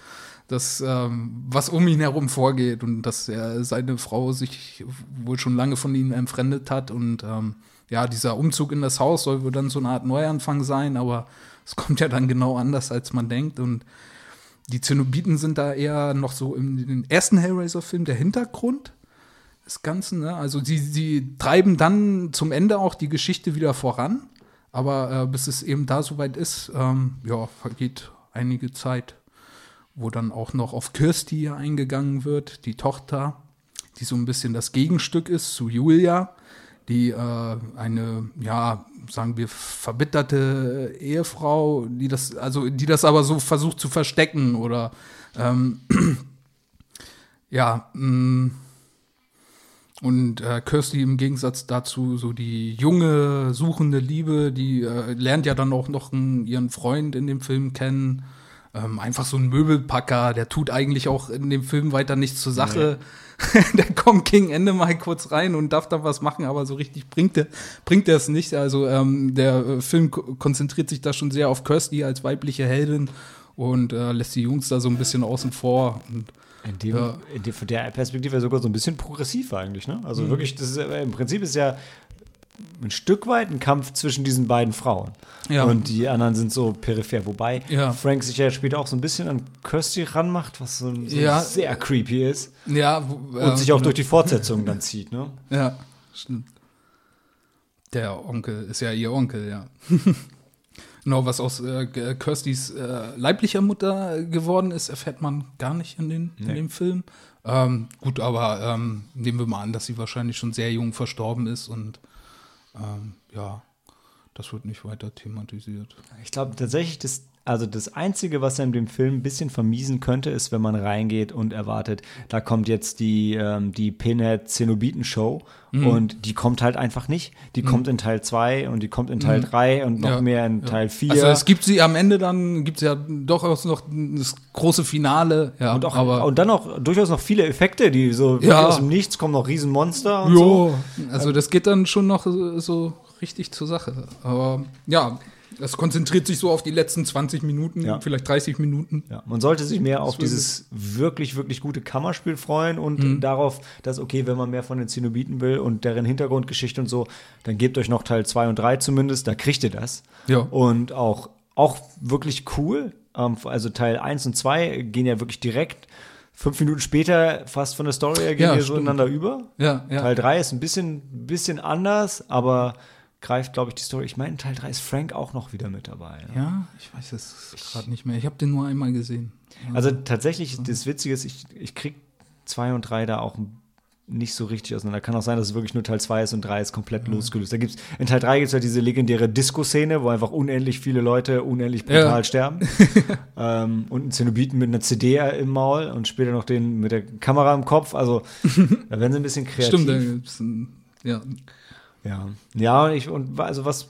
das, ähm, was um ihn herum vorgeht und dass er seine Frau sich wohl schon lange von ihm entfremdet hat und ähm, ja, dieser Umzug in das Haus soll wohl dann so eine Art Neuanfang sein, aber es kommt ja dann genau anders, als man denkt und die Zenobiten sind da eher noch so im, ersten Hellraiser-Film der Hintergrund des Ganzen. Ne? Also sie, sie treiben dann zum Ende auch die Geschichte wieder voran, aber äh, bis es eben da soweit ist, ähm, ja, vergeht einige Zeit wo dann auch noch auf Kirsty eingegangen wird, die Tochter, die so ein bisschen das Gegenstück ist zu Julia, die äh, eine, ja, sagen wir, verbitterte Ehefrau, die das, also die das aber so versucht zu verstecken oder ähm, [CLEARS THROAT] ja, mh, mm, und äh, Kirsty im Gegensatz dazu so die junge, suchende Liebe, die äh, lernt ja dann auch noch einen, ihren Freund in dem Film kennen ähm, einfach so ein Möbelpacker, der tut eigentlich auch in dem Film weiter nichts zur Sache. Nee. [LAUGHS] der kommt gegen Ende mal kurz rein und darf da was machen, aber so richtig bringt er bringt es nicht. Also ähm, der äh, Film konzentriert sich da schon sehr auf Kirsty als weibliche Heldin und äh, lässt die Jungs da so ein bisschen außen vor. Und, in dem, ja. in dem, von der Perspektive sogar so ein bisschen progressiv eigentlich, ne? Also mhm. wirklich, das ist, im Prinzip ist ja ein Stück weit ein Kampf zwischen diesen beiden Frauen. Ja. Und die anderen sind so peripher. Wobei ja. Frank sich ja später auch so ein bisschen an Kirsty ranmacht, was so, so ja. sehr creepy ist. Ja. Wo, und sich auch durch die Fortsetzung dann zieht, ne? Ja, stimmt. Der Onkel ist ja ihr Onkel, ja. [LAUGHS] genau, was aus äh, Kirstys äh, leiblicher Mutter geworden ist, erfährt man gar nicht in, den, nee. in dem Film. Ähm, gut, aber ähm, nehmen wir mal an, dass sie wahrscheinlich schon sehr jung verstorben ist und ähm, ja, das wird nicht weiter thematisiert. Ich glaube tatsächlich, das, also das Einzige, was einem dem Film ein bisschen vermiesen könnte, ist, wenn man reingeht und erwartet, da kommt jetzt die, ähm, die Pinhead-Zenobiten-Show mhm. und die kommt halt einfach nicht. Die mhm. kommt in Teil 2 und die kommt in Teil 3 mhm. und noch ja, mehr in ja. Teil 4. Also es gibt sie am Ende dann, gibt es ja doch auch noch das große Finale. Ja, und, auch, und dann auch durchaus noch viele Effekte, die so aus dem Nichts kommen noch Riesenmonster und jo. so. Also das geht dann schon noch so richtig zur Sache. Aber ja, es konzentriert sich so auf die letzten 20 Minuten, ja. vielleicht 30 Minuten. Ja, man sollte sich mehr auf dieses wirklich, wirklich gute Kammerspiel freuen und mhm. darauf, dass, okay, wenn man mehr von den Zenobiten will und deren Hintergrundgeschichte und so, dann gebt euch noch Teil 2 und 3 zumindest, da kriegt ihr das. Ja. Und auch, auch wirklich cool. Ähm, also Teil 1 und 2 gehen ja wirklich direkt fünf Minuten später fast von der Story her gehen ja, wir so ineinander über. Ja, ja. Teil 3 ist ein bisschen, bisschen anders, aber greift, glaube ich, die Story. Ich meine, in Teil 3 ist Frank auch noch wieder mit dabei. Ne? Ja, ich weiß es gerade nicht mehr. Ich habe den nur einmal gesehen. Also, also tatsächlich, das Witzige ist, ich, ich kriege 2 und 3 da auch nicht so richtig auseinander. Kann auch sein, dass es wirklich nur Teil 2 ist und 3 ist komplett ja. losgelöst. Da gibt's, in Teil 3 gibt es ja diese legendäre Disco-Szene, wo einfach unendlich viele Leute unendlich brutal ja. sterben. [LAUGHS] ähm, und ein Zenobiten mit einer CD im Maul und später noch den mit der Kamera im Kopf. Also [LAUGHS] da werden sie ein bisschen kreativ. Stimmt, da gibt's ein, ja. Ja, ja, ich, und also was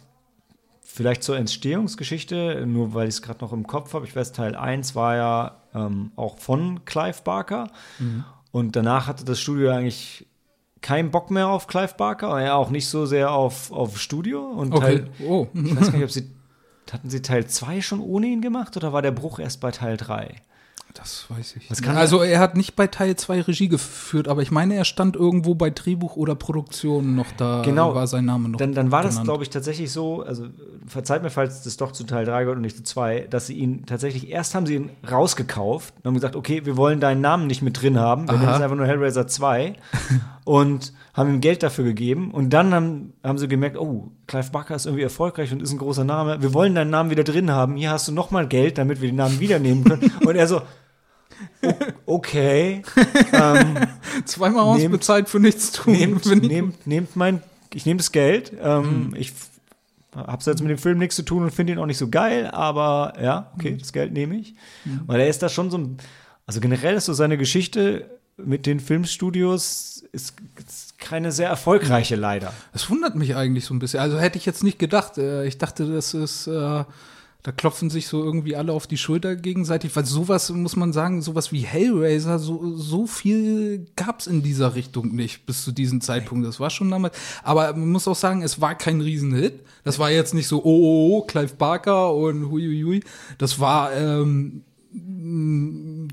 vielleicht zur Entstehungsgeschichte, nur weil ich es gerade noch im Kopf habe, ich weiß, Teil 1 war ja ähm, auch von Clive Barker. Mhm. Und danach hatte das Studio eigentlich keinen Bock mehr auf Clive Barker, ja auch nicht so sehr auf, auf Studio. Und okay. Teil, oh. ich weiß gar nicht, ob sie hatten sie Teil 2 schon ohne ihn gemacht oder war der Bruch erst bei Teil 3? Das weiß ich. nicht. also er hat nicht bei Teil 2 Regie geführt, aber ich meine, er stand irgendwo bei Drehbuch oder Produktion noch da. Genau. War sein Name noch. Dann, dann war genannt. das, glaube ich, tatsächlich so, also verzeiht mir, falls das doch zu Teil 3 gehört und nicht zu 2, dass sie ihn tatsächlich, erst haben sie ihn rausgekauft und haben gesagt, okay, wir wollen deinen Namen nicht mit drin haben, wir nennen es einfach nur Hellraiser 2 [LAUGHS] und haben ihm Geld dafür gegeben und dann haben, haben sie gemerkt, oh, Clive Barker ist irgendwie erfolgreich und ist ein großer Name, wir wollen deinen Namen wieder drin haben, hier hast du noch mal Geld, damit wir den Namen wieder nehmen können. [LAUGHS] und er so, okay. [LAUGHS] ähm, Zweimal ausbezahlt für nichts tun. Nehmt, nehmt, nehmt mein, ich nehme das Geld. Ähm, mhm. Ich habe jetzt mit dem Film nichts zu tun und finde ihn auch nicht so geil, aber ja, okay, mhm. das Geld nehme ich. Mhm. Weil er ist da schon so ein, also generell ist so seine Geschichte mit den Filmstudios ist, ist keine sehr erfolgreiche leider. Es wundert mich eigentlich so ein bisschen. Also hätte ich jetzt nicht gedacht. Äh, ich dachte, das ist äh, da klopfen sich so irgendwie alle auf die Schulter gegenseitig, weil sowas, muss man sagen, sowas wie Hellraiser, so, so viel gab es in dieser Richtung nicht bis zu diesem Zeitpunkt. Das war schon damals. Aber man muss auch sagen, es war kein Riesenhit. Das war jetzt nicht so, oh, oh, oh Clive Barker und hui, hui, hui. Das war, ähm,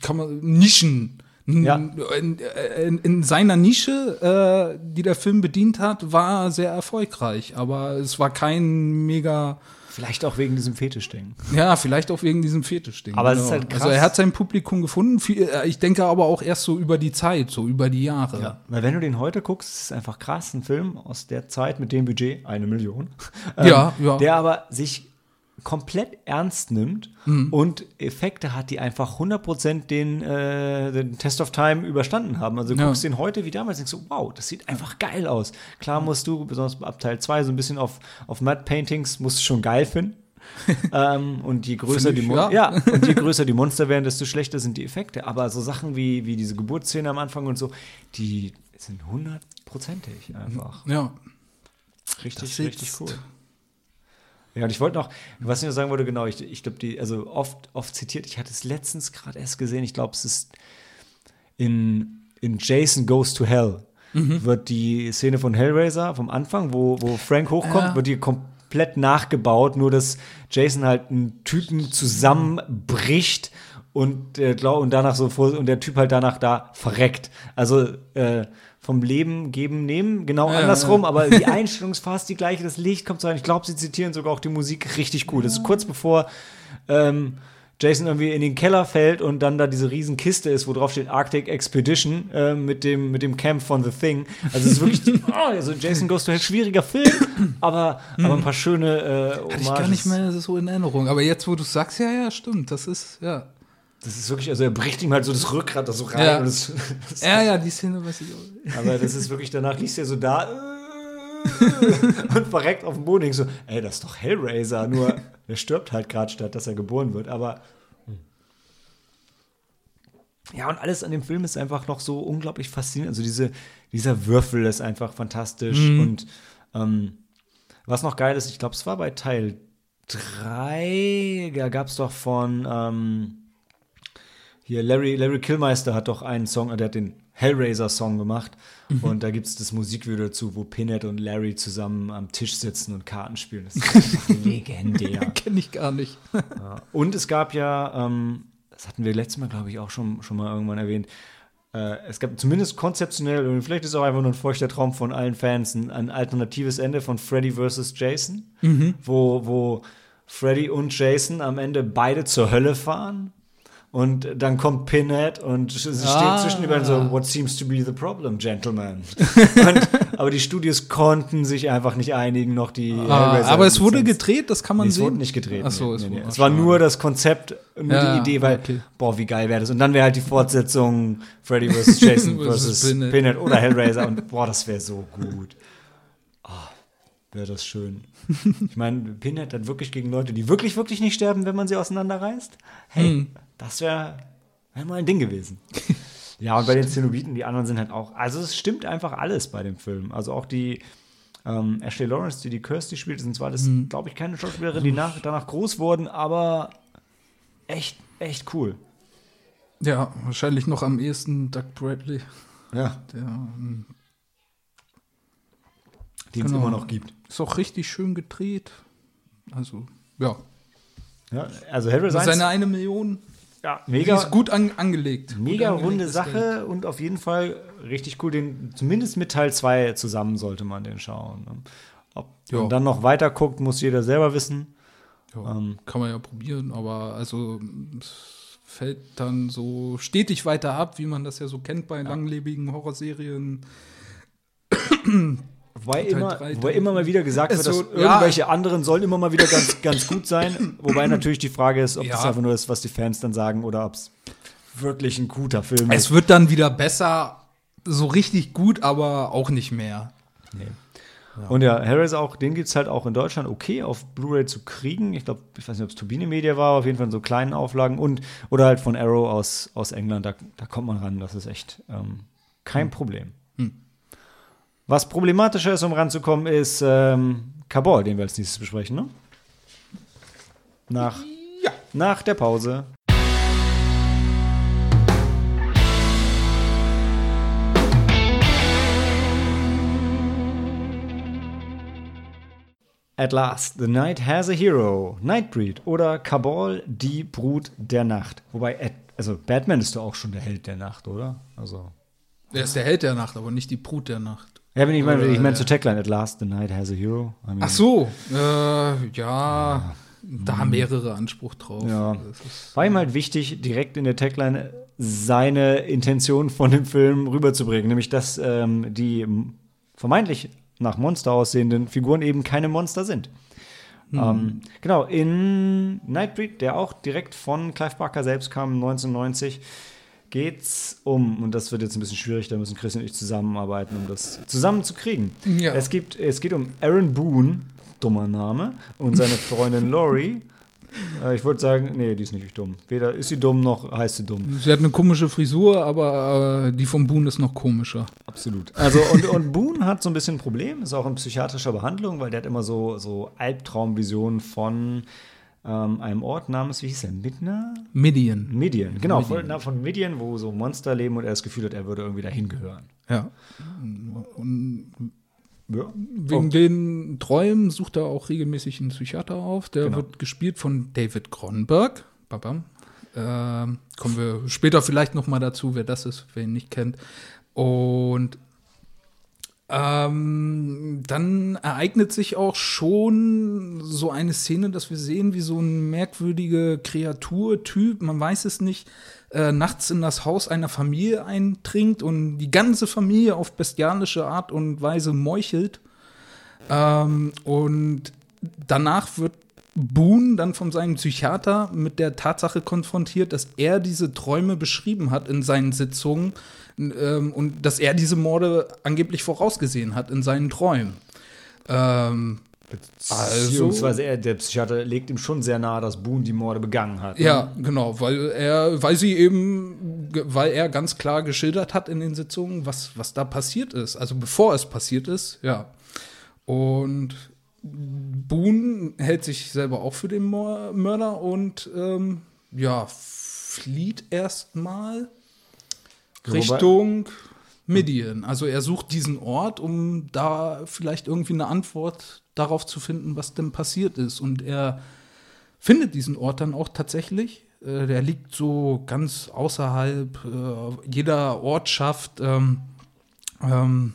kann man Nischen. Ja. In, in, in seiner Nische, äh, die der Film bedient hat, war sehr erfolgreich, aber es war kein mega. Vielleicht auch wegen diesem Fetischding. Ja, vielleicht auch wegen diesem Fetischding. Aber es ist halt krass. Also er hat sein Publikum gefunden. Äh, Ich denke aber auch erst so über die Zeit, so über die Jahre. Ja, weil wenn du den heute guckst, ist es einfach krass, ein Film aus der Zeit mit dem Budget, eine Million, [LAUGHS] ähm, Ja, ja. der aber sich komplett ernst nimmt und Effekte hat, die einfach 100% den, äh, den Test of Time überstanden haben. Also du Ja. guckst den heute wie damals und denkst so, wow, das sieht einfach geil aus. Klar musst du, besonders ab Teil 2, so ein bisschen auf, auf Matte Paintings, musst du schon geil finden. [LAUGHS] ähm, und je größer die ich, Mon ja. ja, und je [LAUGHS] größer die Monster werden, desto schlechter sind die Effekte. Aber so Sachen wie, wie diese Geburtsszene am Anfang und so, die sind hundertprozentig einfach. Ja. Richtig, richtig cool. Ja, und ich wollte noch, was ich noch sagen wollte, genau, ich, ich glaube, die, also oft, oft zitiert, ich hatte es letztens gerade erst gesehen, ich glaube, es ist in, in Jason Goes to Hell Mhm. wird die Szene von Hellraiser vom Anfang, wo, wo Frank hochkommt, Ja. wird die komplett nachgebaut, nur dass Jason halt einen Typen zusammenbricht und, äh, glaub, und danach so vor, und der Typ halt danach da verreckt. Also äh, vom Leben geben, nehmen, genau Ja, andersrum, ja. aber die [LAUGHS] Einstellung ist fast die gleiche, das Licht kommt so rein. Ich glaube, sie zitieren sogar auch die Musik richtig gut. Das ist kurz bevor ähm, Jason irgendwie in den Keller fällt und dann da diese riesen Kiste ist, wo drauf steht Arctic Expedition äh, mit, dem, mit dem Camp von The Thing. Also es ist wirklich, [LAUGHS] oh, also Jason Goes to Hell, schwieriger Film, aber, aber ein paar schöne äh, Hatte ich gar nicht mehr so in Erinnerung. Aber jetzt, wo du sagst, ja, ja, stimmt. Das ist, ja. Das ist wirklich, also er bricht ihm halt so das Rückgrat da so rein. Ja. Das, das, Ja, ja, die Szene weiß ich auch. Aber das ist wirklich, danach liest er so da äh, [LAUGHS] und verreckt auf dem Boden. Ich so, ey, das ist doch Hellraiser, nur er stirbt halt gerade statt, dass er geboren wird. Aber hm. ja, und alles an dem Film ist einfach noch so unglaublich faszinierend. Also diese, dieser Würfel ist einfach fantastisch. Und ähm, was noch geil ist, ich glaube, es war bei Teil 3, da gab es doch von ähm, hier Larry, Larry Killmeister hat doch einen Song, der hat den Hellraiser-Song gemacht. Und da gibt es das Musikvideo dazu, wo Pinhead und Larry zusammen am Tisch sitzen und Karten spielen. Das ist [LAUGHS] legendär. [LAUGHS] Kenne ich gar nicht. Und es gab ja, ähm, das hatten wir letztes Mal, glaube ich, auch schon, schon mal irgendwann erwähnt, äh, es gab zumindest konzeptionell, und vielleicht ist es auch einfach nur ein feuchter Traum von allen Fans, ein, ein alternatives Ende von Freddy vs. Jason, wo, wo Freddy und Jason am Ende beide zur Hölle fahren. Und dann kommt Pinhead und sie Ah. steht zwischen die beiden so, what seems to be the problem, gentlemen? [LAUGHS] und, aber die Studios konnten sich einfach nicht einigen, noch die Ah, Hellraiser- aber es wurde gedreht, das kann man Nee, es sehen. wurde nicht gedreht. Ach so, es nee, nee. Es war nur das Konzept, nur Ja, die Idee, weil, okay. boah, wie geil wäre das. Und dann wäre halt die Fortsetzung Freddy vs. [LAUGHS] Jason Versus vs. Pinhead. Pinhead. oder Hellraiser. Und boah, das wäre so gut. Ah, wäre das schön. Ich meine, Pinhead dann wirklich gegen Leute, die wirklich, wirklich nicht sterben, wenn man sie auseinanderreißt. Hey, Hm. Das wäre wär mal ein Ding gewesen. [LAUGHS] ja, und bei den Zenobiten, die anderen sind halt auch, also es stimmt einfach alles bei dem Film. Also auch die, ähm, Ashley Lawrence, die die Kirsty spielt, sind zwar das, Hm. glaube ich, keine Schauspielerin, die nach, danach groß wurden, aber echt, echt cool. Ja, wahrscheinlich noch am ehesten Doug Bradley, Ja, der ähm, den es Genau. immer noch gibt. ist auch richtig schön gedreht. Also, ja. Ja, also 1, Seine eine Million ja, die mega, ist gut an, angelegt. mega gut runde Sache Geld. und auf jeden Fall richtig cool. Den, zumindest mit Teil 2 zusammen sollte man den schauen. ne? Ob Ja. man dann noch weiter guckt, muss jeder selber wissen. Ja, Ähm. kann man ja probieren, aber also es fällt dann so stetig weiter ab, wie man das ja so kennt bei langlebigen Horrorserien. Wobei Teil immer, drei, wobei immer mal wieder gesagt wird, Also, dass ja. irgendwelche anderen sollen immer mal wieder ganz, ganz gut sein. Wobei [CLEARS THROAT] natürlich die Frage ist, ob das Ja. einfach nur ist, was die Fans dann sagen oder ob es wirklich ein guter Film Es wird dann wieder besser, so richtig gut, aber auch nicht mehr. Und ja, Hellraiser auch, den gibt es halt auch in Deutschland okay auf Blu-ray zu kriegen. Ich glaube, ich weiß nicht, ob es Turbine Media war, auf jeden Fall in so kleinen Auflagen und oder halt von Arrow aus, aus England, da, da kommt man ran. Das ist echt ähm, kein Problem. Hm. Was problematischer ist, um ranzukommen, ist ähm, Kabul, den wir als nächstes besprechen, ne? Nach, Ja. nach der Pause. At Last, The Night Has a Hero, Nightbreed oder Cabal, die Brut der Nacht. Wobei, also Batman ist doch auch schon der Held der Nacht, oder? Also. Er ist der Held der Nacht, aber nicht die Brut der Nacht. Ja, wenn ich meine, ich meine ja. zur Tagline, At Last, The Night Has a Hero. I mean, Ach so, äh, ja, da haben mehrere Anspruch drauf. Ja. Ist, War ihm halt wichtig, direkt in der Tagline seine Intention von dem Film rüberzubringen, nämlich dass ähm, die vermeintlich nach Monster aussehenden Figuren eben keine Monster sind. Ähm, genau, in Nightbreed, der auch direkt von Clive Barker selbst kam, 1990, geht's um, und das wird jetzt ein bisschen schwierig, da müssen Chris und ich zusammenarbeiten, um das zusammenzukriegen. Ja. Es, gibt, es geht um Aaron Boone, dummer Name, und seine Freundin Laurie. [LAUGHS] Äh, ich würde sagen, nee, die ist nicht dumm. Weder ist sie dumm, noch heißt sie dumm. sie hat eine komische Frisur, aber äh, die vom Boone ist noch komischer. Absolut. Also, und, und Boone hat so ein bisschen ein Problem, ist auch in psychiatrischer Behandlung, weil der hat immer so, so Albtraumvisionen von ähm, einem Ort namens, wie hieß der, Midna? Midian. Midian, genau, Midian. Von, von Midian, wo so Monster leben und er das Gefühl hat, er würde irgendwie dahin gehören. Ja. Und Ja. wegen den Träumen sucht er auch regelmäßig einen Psychiater auf. Der Genau. wird gespielt von David Cronenberg. Babam. Ähm, kommen wir später vielleicht noch mal dazu, wer das ist, wer ihn nicht kennt. Und ähm, dann ereignet sich auch schon so eine Szene, dass wir sehen, wie so ein merkwürdige Kreaturtyp, man weiß es nicht, äh, nachts in das Haus einer Familie eindringt und die ganze Familie auf bestialische Art und Weise meuchelt. Ähm, und danach wird Boone dann von seinem Psychiater mit der Tatsache konfrontiert, dass er diese Träume beschrieben hat in seinen Sitzungen ähm, und dass er diese Morde angeblich vorausgesehen hat in seinen Träumen. Ähm, Also- Beziehungsweise er, der Psychiater legt ihm schon sehr nahe, dass Boone die Morde begangen hat. ne? ja, genau, weil er, weil sie eben, weil er ganz klar geschildert hat in den Sitzungen, was, was da passiert ist. Also bevor es passiert ist, ja. Und Boone hält sich selber auch für den Mörder und ähm, ja, flieht erstmal Richtung Midian. Also er sucht diesen Ort, um da vielleicht irgendwie eine Antwort darauf zu finden, was denn passiert ist. Und er findet diesen Ort dann auch tatsächlich. Äh, der liegt so ganz außerhalb äh, jeder Ortschaft. Ähm, ähm,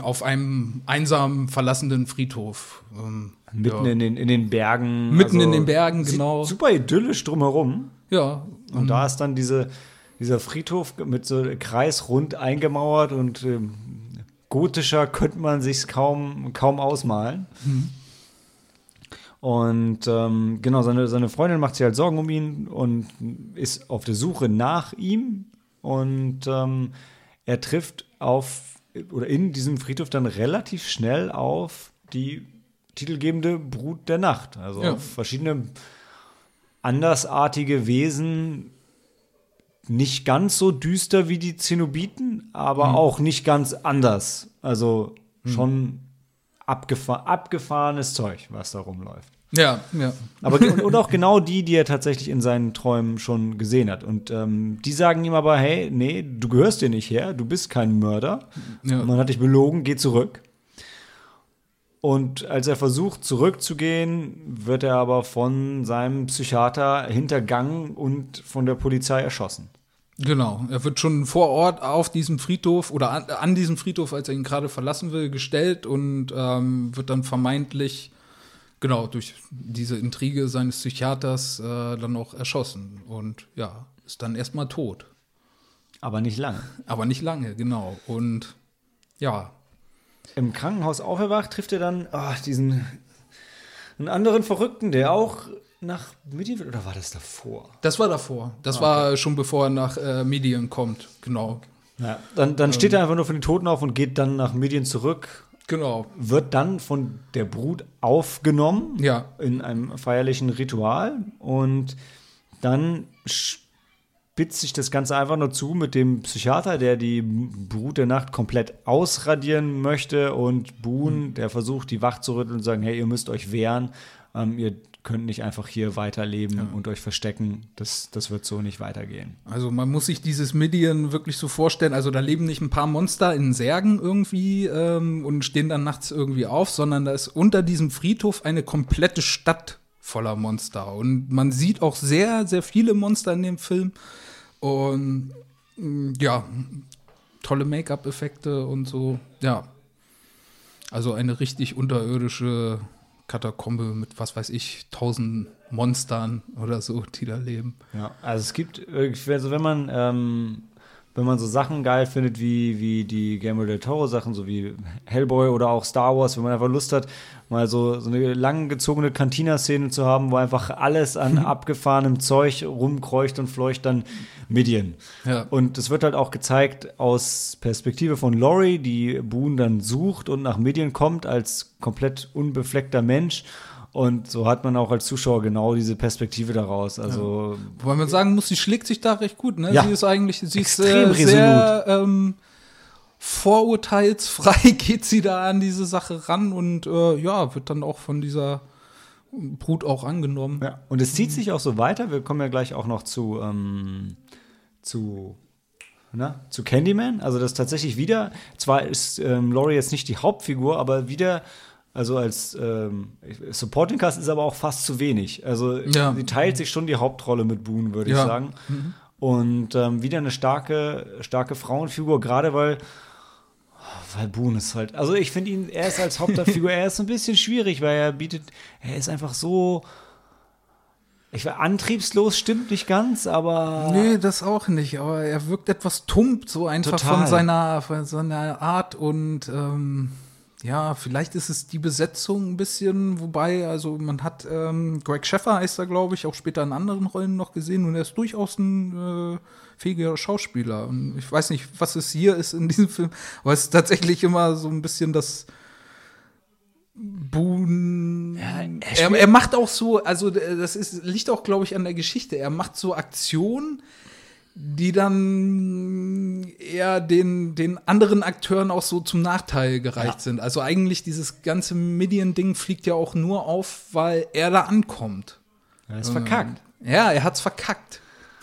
auf einem einsam verlassenen Friedhof. Ähm, Mitten ja. in, den, in den Bergen. also Mitten in den Bergen, genau. Super idyllisch drumherum. ja, Und da ist dann diese, dieser Friedhof mit so kreisrund eingemauert und ähm, gotischer könnte man sich kaum, kaum ausmalen. Und ähm, genau, seine, seine Freundin macht sich halt Sorgen um ihn und ist auf der Suche nach ihm. Und ähm, er trifft auf oder in diesem Friedhof dann relativ schnell auf die titelgebende Brut der Nacht. Also Ja. auf verschiedene andersartige Wesen, nicht ganz so düster wie die Zenobiten, aber auch nicht ganz anders. Also schon abgefahr abgefahrenes Zeug, was da rumläuft. ja, ja. Aber und, [LAUGHS] und auch genau die, die er tatsächlich in seinen Träumen schon gesehen hat. Und ähm, die sagen ihm aber, hey, nee, du gehörst dir nicht her, du bist kein Mörder. Ja. Man hat dich belogen, geh zurück. Und als er versucht, zurückzugehen, wird er aber von seinem Psychiater hintergangen und von der Polizei erschossen. Genau, er wird schon vor Ort auf diesem Friedhof oder an, an diesem Friedhof, als er ihn gerade verlassen will, gestellt und ähm, wird dann vermeintlich, genau, durch diese Intrige seines Psychiaters äh, dann auch erschossen. Und ja, ist dann erstmal tot. Aber nicht lange. Aber nicht lange, genau. Und ja, Im Krankenhaus auferwacht, trifft er dann ah, diesen einen anderen Verrückten, der auch nach Medien will. Oder war das davor? das war davor. Das war schon bevor er nach äh, Medien kommt, genau. Ja, dann, dann steht er einfach nur von den Toten auf und geht dann nach Medien zurück, Genau, wird dann von der Brut aufgenommen ja, in einem feierlichen Ritual und dann spitzt sich das Ganze einfach nur zu mit dem Psychiater, der die Brut der Nacht komplett ausradieren möchte und Boone, der versucht, die Wacht zu rütteln und zu sagen, hey, ihr müsst euch wehren, ähm, ihr könnt nicht einfach hier weiterleben ja. und euch verstecken. Das, das wird so nicht weitergehen. Also man muss sich dieses Midian wirklich so vorstellen. Also da leben nicht ein paar Monster in Särgen irgendwie ähm, und stehen dann nachts irgendwie auf, sondern da ist unter diesem Friedhof eine komplette Stadt voller Monster. Und man sieht auch sehr, sehr viele Monster in dem Film. Und mm, ja, tolle Make-up-Effekte und so. Ja. Also eine richtig unterirdische Katakombe mit, was weiß ich, tausend Monstern oder so, die da leben. Ja, also es gibt, also wenn man, ähm, wenn man so Sachen geil findet wie, wie die Game del Toro Sachen, so wie Hellboy oder auch Star Wars, wenn man einfach Lust hat, mal so, so eine langgezogene Cantina-Szene zu haben, wo einfach alles an [LAUGHS] abgefahrenem Zeug rumkreucht und fleucht, dann Midian. Ja. Und es wird halt auch gezeigt aus Perspektive von Laurie, die Boone dann sucht und nach Midian kommt als komplett unbefleckter Mensch. Und so hat man auch als Zuschauer genau diese Perspektive daraus. Also ja. Wobei man sagen muss, sie schlägt sich da recht gut. Ne? Ja. Sie ist eigentlich, sie Extrem ist äh, sehr ähm, vorurteilsfrei [LAUGHS] geht sie da an diese Sache ran und äh, ja, wird dann auch von dieser Brut auch angenommen. Ja. Und es zieht sich auch so weiter. Wir kommen ja gleich auch noch zu ähm, zu, na, zu Candyman. Also das tatsächlich wieder, zwar ist ähm, Laurie jetzt nicht die Hauptfigur, aber wieder, also als ähm, Supporting Cast ist aber auch fast zu wenig. Also ja. sie teilt sich schon die Hauptrolle mit Boone, würde ja. ich sagen. Mhm. Und ähm, wieder eine starke, starke Frauenfigur, gerade weil weil Boone ist halt, also ich finde ihn, er ist als [LAUGHS] Hauptfigur, er ist ein bisschen schwierig, weil er bietet, er ist einfach so, ich war antriebslos, stimmt nicht ganz, aber. Nee, das auch nicht. Aber er wirkt etwas tump, so einfach total. von seiner, von seiner Art und ähm, ja, vielleicht ist es die Besetzung ein bisschen, wobei, also man hat ähm, Greg Sheffer heißt er, glaube ich, auch später in anderen Rollen noch gesehen und er ist durchaus ein äh, fähiger Schauspieler. Und ich weiß nicht, was es hier ist in diesem Film, aber es ist tatsächlich immer so ein bisschen das Boone. Ja, er, er, macht auch so, also das ist, liegt auch, glaube ich, an der Geschichte. Er macht so Aktionen, die dann eher den, den anderen Akteuren auch so zum Nachteil gereicht ja. sind. Also eigentlich dieses ganze Midian-Ding fliegt ja auch nur auf, weil er da ankommt. Er ist verkackt. Ja, er hat's verkackt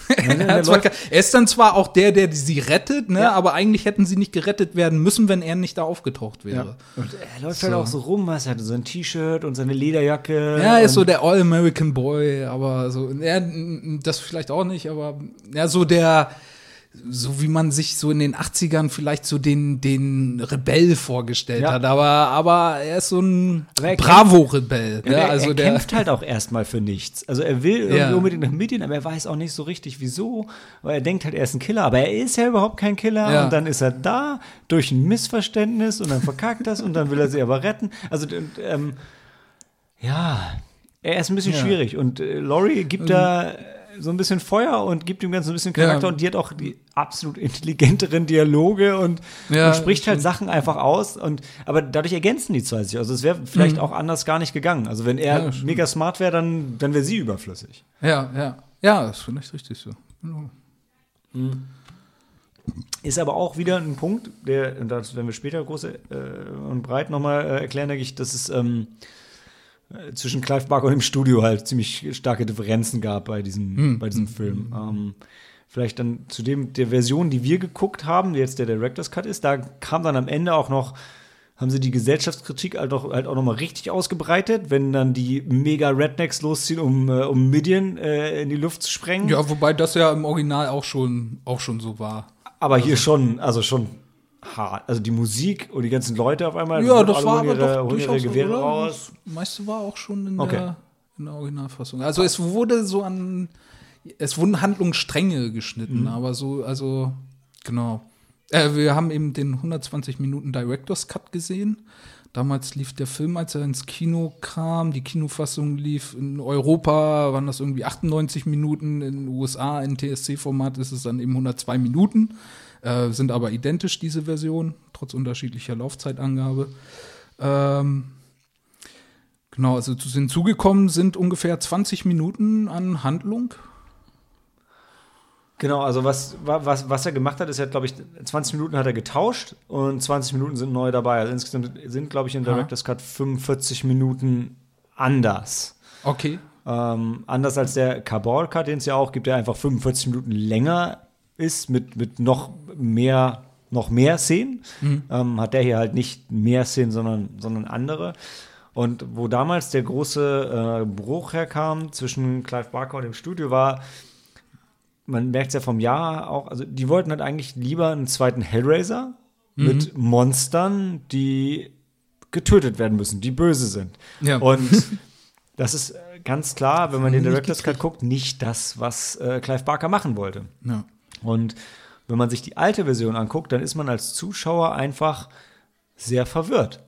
[LAUGHS] er, er, ist dann zwar auch der, der sie rettet, ne? Ja. aber eigentlich hätten sie nicht gerettet werden müssen, wenn er nicht da aufgetaucht wäre. Ja. Und er läuft so. halt auch so rum, was er hat so ein T-Shirt und seine Lederjacke. Ja, er ist so der All-American Boy, aber so, er, das vielleicht auch nicht, aber ja, so der so wie man sich so in den 80ern vielleicht so den, den Rebell vorgestellt ja. hat. Aber, aber er ist so ein Bravo-Rebell. Ja, er, also er der kämpft halt auch erstmal für nichts. Also er will irgendwie ja. unbedingt nach Medien, aber er weiß auch nicht so richtig wieso. Weil er denkt halt, er ist ein Killer, aber er ist ja überhaupt kein Killer. Ja. Und dann ist er da durch ein Missverständnis und dann verkackt das und dann will er sie aber retten. Also ähm, ja, er ist ein bisschen schwierig. Und äh, Laurie gibt ähm, da so ein bisschen Feuer und gibt dem Ganzen ein bisschen Charakter ja. und die hat auch die absolut intelligenteren Dialoge und, ja, und spricht halt Sachen einfach aus und aber dadurch ergänzen die zwei sich. Also es wäre vielleicht mhm. auch anders gar nicht gegangen. Also wenn er ja, mega smart wäre, dann, dann wäre sie überflüssig. Ja, ja. Ja, das finde ich richtig so. Genau. Mhm. Ist aber auch wieder ein Punkt, der, das werden wir später groß äh, und breit nochmal äh, erklären, denke ich, dass es ähm, äh, zwischen Clive Barker und dem Studio halt ziemlich starke Differenzen gab bei diesem, hm. bei diesem Film. Ähm, vielleicht dann zu dem der Version, die wir geguckt haben, die jetzt der Director's Cut ist, da kam dann am Ende auch noch haben sie die Gesellschaftskritik halt auch, halt auch noch mal richtig ausgebreitet, wenn dann die mega Rednecks losziehen, um, äh, um Midian äh, in die Luft zu sprengen. Ja, wobei das ja im Original auch schon, auch schon so war. Aber also, hier schon, also schon hart. Also die Musik und die ganzen Leute auf einmal. Ja, das war aber ihre, doch durchaus Gewehre raus. Das meiste war auch schon in, okay. der, in der Originalfassung. Also es wurde so an, es wurden Handlungsstränge geschnitten, mhm. aber so, also genau. Äh, wir haben eben den 120 Minuten Director's Cut gesehen. Damals lief der Film, als er ins Kino kam. Die Kinofassung lief in Europa, waren das irgendwie 98 Minuten. In den USA, in TSC-Format ist es dann eben 102 Minuten. Äh, sind aber identisch, diese Version, trotz unterschiedlicher Laufzeitangabe. Ähm, genau, also hinzugekommen sind ungefähr 20 Minuten an Handlung. Genau, also was, was, was er gemacht hat, ist, er glaube ich, 20 Minuten hat er getauscht und 20 Minuten sind neu dabei. Also insgesamt sind, glaube ich, in Director's Cut 45 Minuten anders. Okay. Ähm, anders als der Cabal Cut, den es ja auch gibt, der einfach 45 Minuten länger ist, mit, mit noch mehr, noch mehr Szenen, ähm, hat der hier halt nicht mehr Szenen, sondern, sondern andere. Und wo damals der große äh, Bruch herkam zwischen Clive Barker und dem Studio war, man merkt es ja vom Jahr auch, also die wollten halt eigentlich lieber einen zweiten Hellraiser mit Monstern, die getötet werden müssen, die böse sind. Ja. Und [LAUGHS] das ist ganz klar, wenn man den Director's Cut guckt, nicht das, was äh, Clive Barker machen wollte. Ja. Und wenn man sich die alte Version anguckt, dann ist man als Zuschauer einfach sehr verwirrt.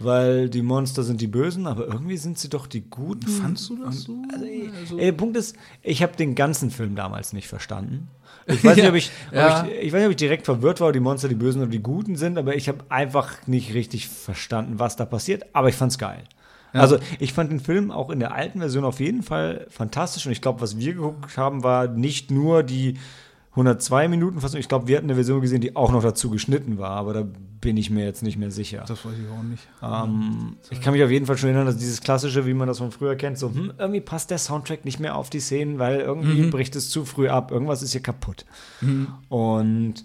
Weil die Monster sind die Bösen, aber irgendwie sind sie doch die Guten. Fandst du das so? Also, Also- ey, der Punkt ist, ich habe den ganzen Film damals nicht verstanden. Ich weiß, [LAUGHS] nicht, ob ich, ob Ja. ich, ich weiß nicht, ob ich direkt verwirrt war, ob die Monster die Bösen oder die Guten sind, aber ich habe einfach nicht richtig verstanden, was da passiert. Aber ich fand's geil. Ja. Also ich fand den Film auch in der alten Version auf jeden Fall fantastisch und ich glaube, was wir geguckt haben, war nicht nur die 102 Minuten Fassung. Ich glaube, wir hatten eine Version gesehen, die auch noch dazu geschnitten war, aber da bin ich mir jetzt nicht mehr sicher. Das weiß ich auch nicht. Ähm, ich kann mich auf jeden Fall schon erinnern, dass dieses klassische, wie man das von früher kennt, so, hm, irgendwie passt der Soundtrack nicht mehr auf die Szenen, weil irgendwie bricht es zu früh ab. Irgendwas ist hier kaputt. Und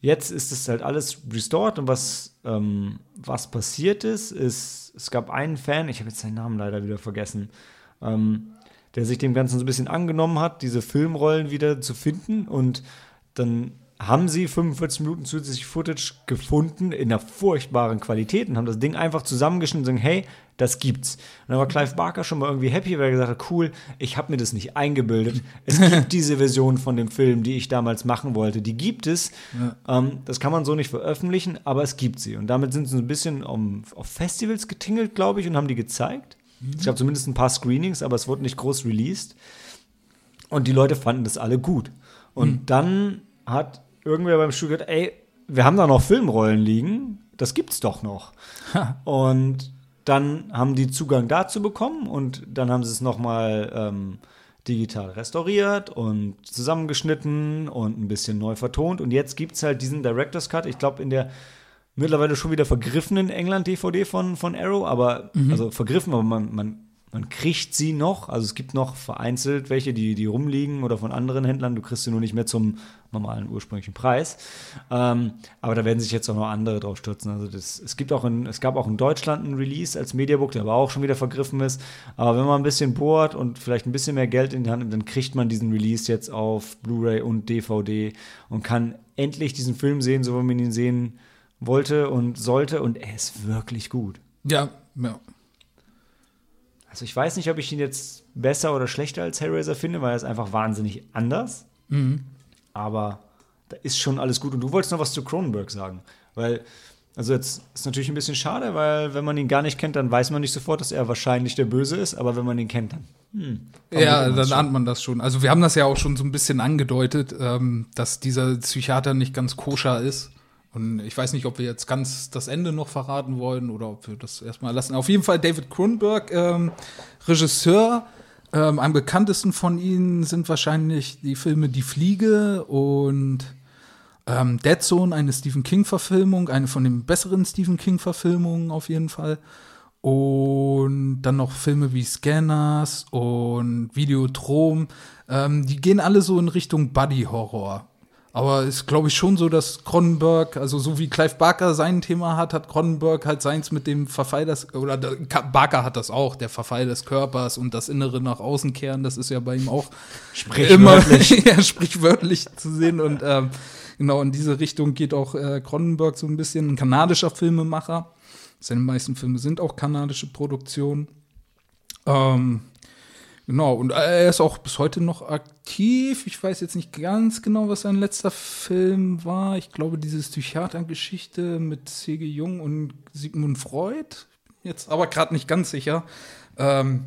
jetzt ist es halt alles restored und was, ähm, was passiert ist, ist, es gab einen Fan, ich habe jetzt seinen Namen leider wieder vergessen, ähm, der sich dem Ganzen so ein bisschen angenommen hat, diese Filmrollen wieder zu finden und dann haben sie 45 Minuten zusätzlich Footage gefunden in einer furchtbaren Qualität und haben das Ding einfach zusammengeschnitten und sagen, hey, das gibt's. Und dann war Clive Barker schon mal irgendwie happy, weil er gesagt hat, cool, ich habe mir das nicht eingebildet. Es gibt [LAUGHS] diese Version von dem Film, die ich damals machen wollte. Die gibt es. Ähm, das kann man so nicht veröffentlichen, aber es gibt sie. Und damit sind sie so ein bisschen um, auf Festivals getingelt, glaube ich, und haben die gezeigt. Es gab zumindest ein paar Screenings, aber es wurde nicht groß released. Und die Leute fanden das alle gut. Und dann hat irgendwer beim Studio gesagt, ey, wir haben da noch Filmrollen liegen, das gibt's doch noch. und dann haben die Zugang dazu bekommen und dann haben sie es nochmal ähm, digital restauriert und zusammengeschnitten und ein bisschen neu vertont. Und jetzt gibt es halt diesen Director's Cut, ich glaube in der mittlerweile schon wieder vergriffenen England-DVD von, von Arrow, aber also vergriffen, aber man, man, man kriegt sie noch. Also es gibt noch vereinzelt welche, die, die rumliegen oder von anderen Händlern. Du kriegst sie nur nicht mehr zum normalen ursprünglichen Preis. Ähm, aber da werden sich jetzt auch noch andere drauf stürzen. Also das, es gibt auch in, es gab auch in Deutschland einen Release als Mediabook, der aber auch schon wieder vergriffen ist. Aber wenn man ein bisschen bohrt und vielleicht ein bisschen mehr Geld in die Hand nimmt, dann kriegt man diesen Release jetzt auf Blu-ray und DVD und kann endlich diesen Film sehen, so wie man ihn sehen wollte und sollte. Und er ist wirklich gut. Ja, ja. Also ich weiß nicht, ob ich ihn jetzt besser oder schlechter als Hellraiser finde, weil er ist einfach wahnsinnig anders. Aber da ist schon alles gut. Und du wolltest noch was zu Cronenberg sagen. Weil, also jetzt ist natürlich ein bisschen schade, weil wenn man ihn gar nicht kennt, dann weiß man nicht sofort, dass er wahrscheinlich der Böse ist. Aber wenn man ihn kennt, dann. Hm, Ja, dann schon. ahnt man das schon. Also wir haben das ja auch schon so ein bisschen angedeutet, ähm, dass dieser Psychiater nicht ganz koscher ist. Und ich weiß nicht, ob wir jetzt ganz das Ende noch verraten wollen oder ob wir das erstmal lassen. Auf jeden Fall David Cronenberg, ähm, Regisseur. Ähm, am bekanntesten von ihnen sind wahrscheinlich die Filme Die Fliege und ähm, Dead Zone, eine Stephen King-Verfilmung, eine von den besseren Stephen King-Verfilmungen auf jeden Fall. Und dann noch Filme wie Scanners und Videotrom. Ähm, die gehen alle so in Richtung Buddy-Horror. Aber ist, glaube ich, schon so, dass Cronenberg, also so wie Clive Barker sein Thema hat, hat Cronenberg halt seins mit dem Verfall des, oder Barker hat das auch, der Verfall des Körpers und das Innere nach außen kehren, das ist ja bei ihm auch immer [LAUGHS] ja, sprichwörtlich zu sehen. Und ähm, genau in diese Richtung geht auch äh, Cronenberg so ein bisschen, ein kanadischer Filmemacher. Seine meisten Filme sind auch kanadische Produktionen. Ähm, genau, und er ist auch bis heute noch aktiv. Ich weiß jetzt nicht ganz genau, was sein letzter Film war. Ich glaube, diese Psychiatergeschichte mit C.G. Jung und Sigmund Freud. Jetzt aber gerade nicht ganz sicher. Ähm,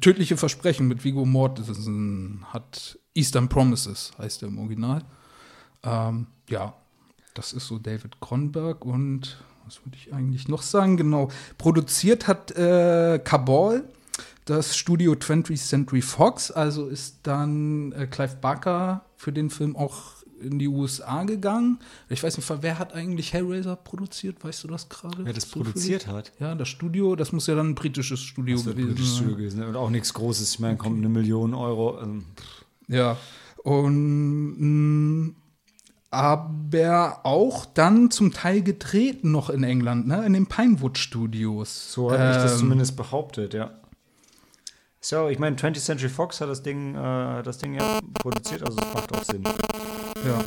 Tödliche Versprechen mit Vigo Mortensen hat Eastern Promises, heißt er im Original. Ähm, ja, das ist so David Cronenberg und was würde ich eigentlich noch sagen? Genau, produziert hat äh, Cabal, das Studio 20th Century Fox, also ist dann äh, Clive Barker für den Film auch in die USA gegangen. Ich weiß nicht, wer hat eigentlich Hellraiser produziert? Weißt du das gerade? Wer das Zufällig? produziert hat. Ja, das Studio, das muss ja dann ein britisches Studio Das gewesen britisches sein. Studio gewesen. Und auch nichts Großes. Ich meine, kommt eine Million Euro. ähm, Ja. Und mh, aber auch dann zum Teil gedreht noch in England, ne? In den Pinewood Studios. So habe ich das Ähm, zumindest behauptet, ja. So, ich meine, 20th Century Fox hat das Ding, äh, das Ding ja produziert, also es macht auch Sinn. Ja.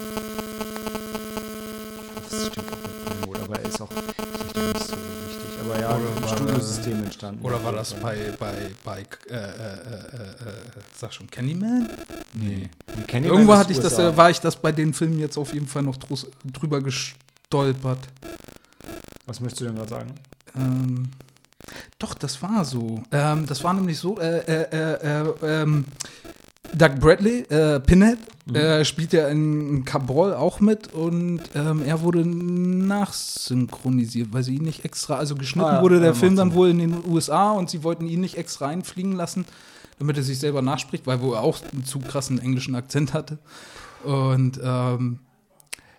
Das steht auch mit Pinewood, aber er ist auch vielleicht nicht so wichtig. Aber ja, Oder war- Studiosystem entstanden. Oder war das bei, bei, bei äh, äh, äh, äh, sag schon, Candyman? Nee. Candyman Irgendwo hatte ich das, USA. äh, war ich das bei den Filmen jetzt auf jeden Fall noch drüber gestolpert. Was möchtest du denn gerade sagen? Ähm, doch, das war so. Ähm, das war nämlich so, äh, äh, äh, äh, ähm, Doug Bradley, äh, Pinhead, äh, spielt ja in Cabral auch mit und ähm, er wurde nachsynchronisiert, weil sie ihn nicht extra, also geschnitten Ah, ja, wurde der Film dann wohl in den USA und sie wollten ihn nicht extra einfliegen lassen, damit er sich selber nachspricht, weil wo er auch einen zu krassen englischen Akzent hatte. Und ähm,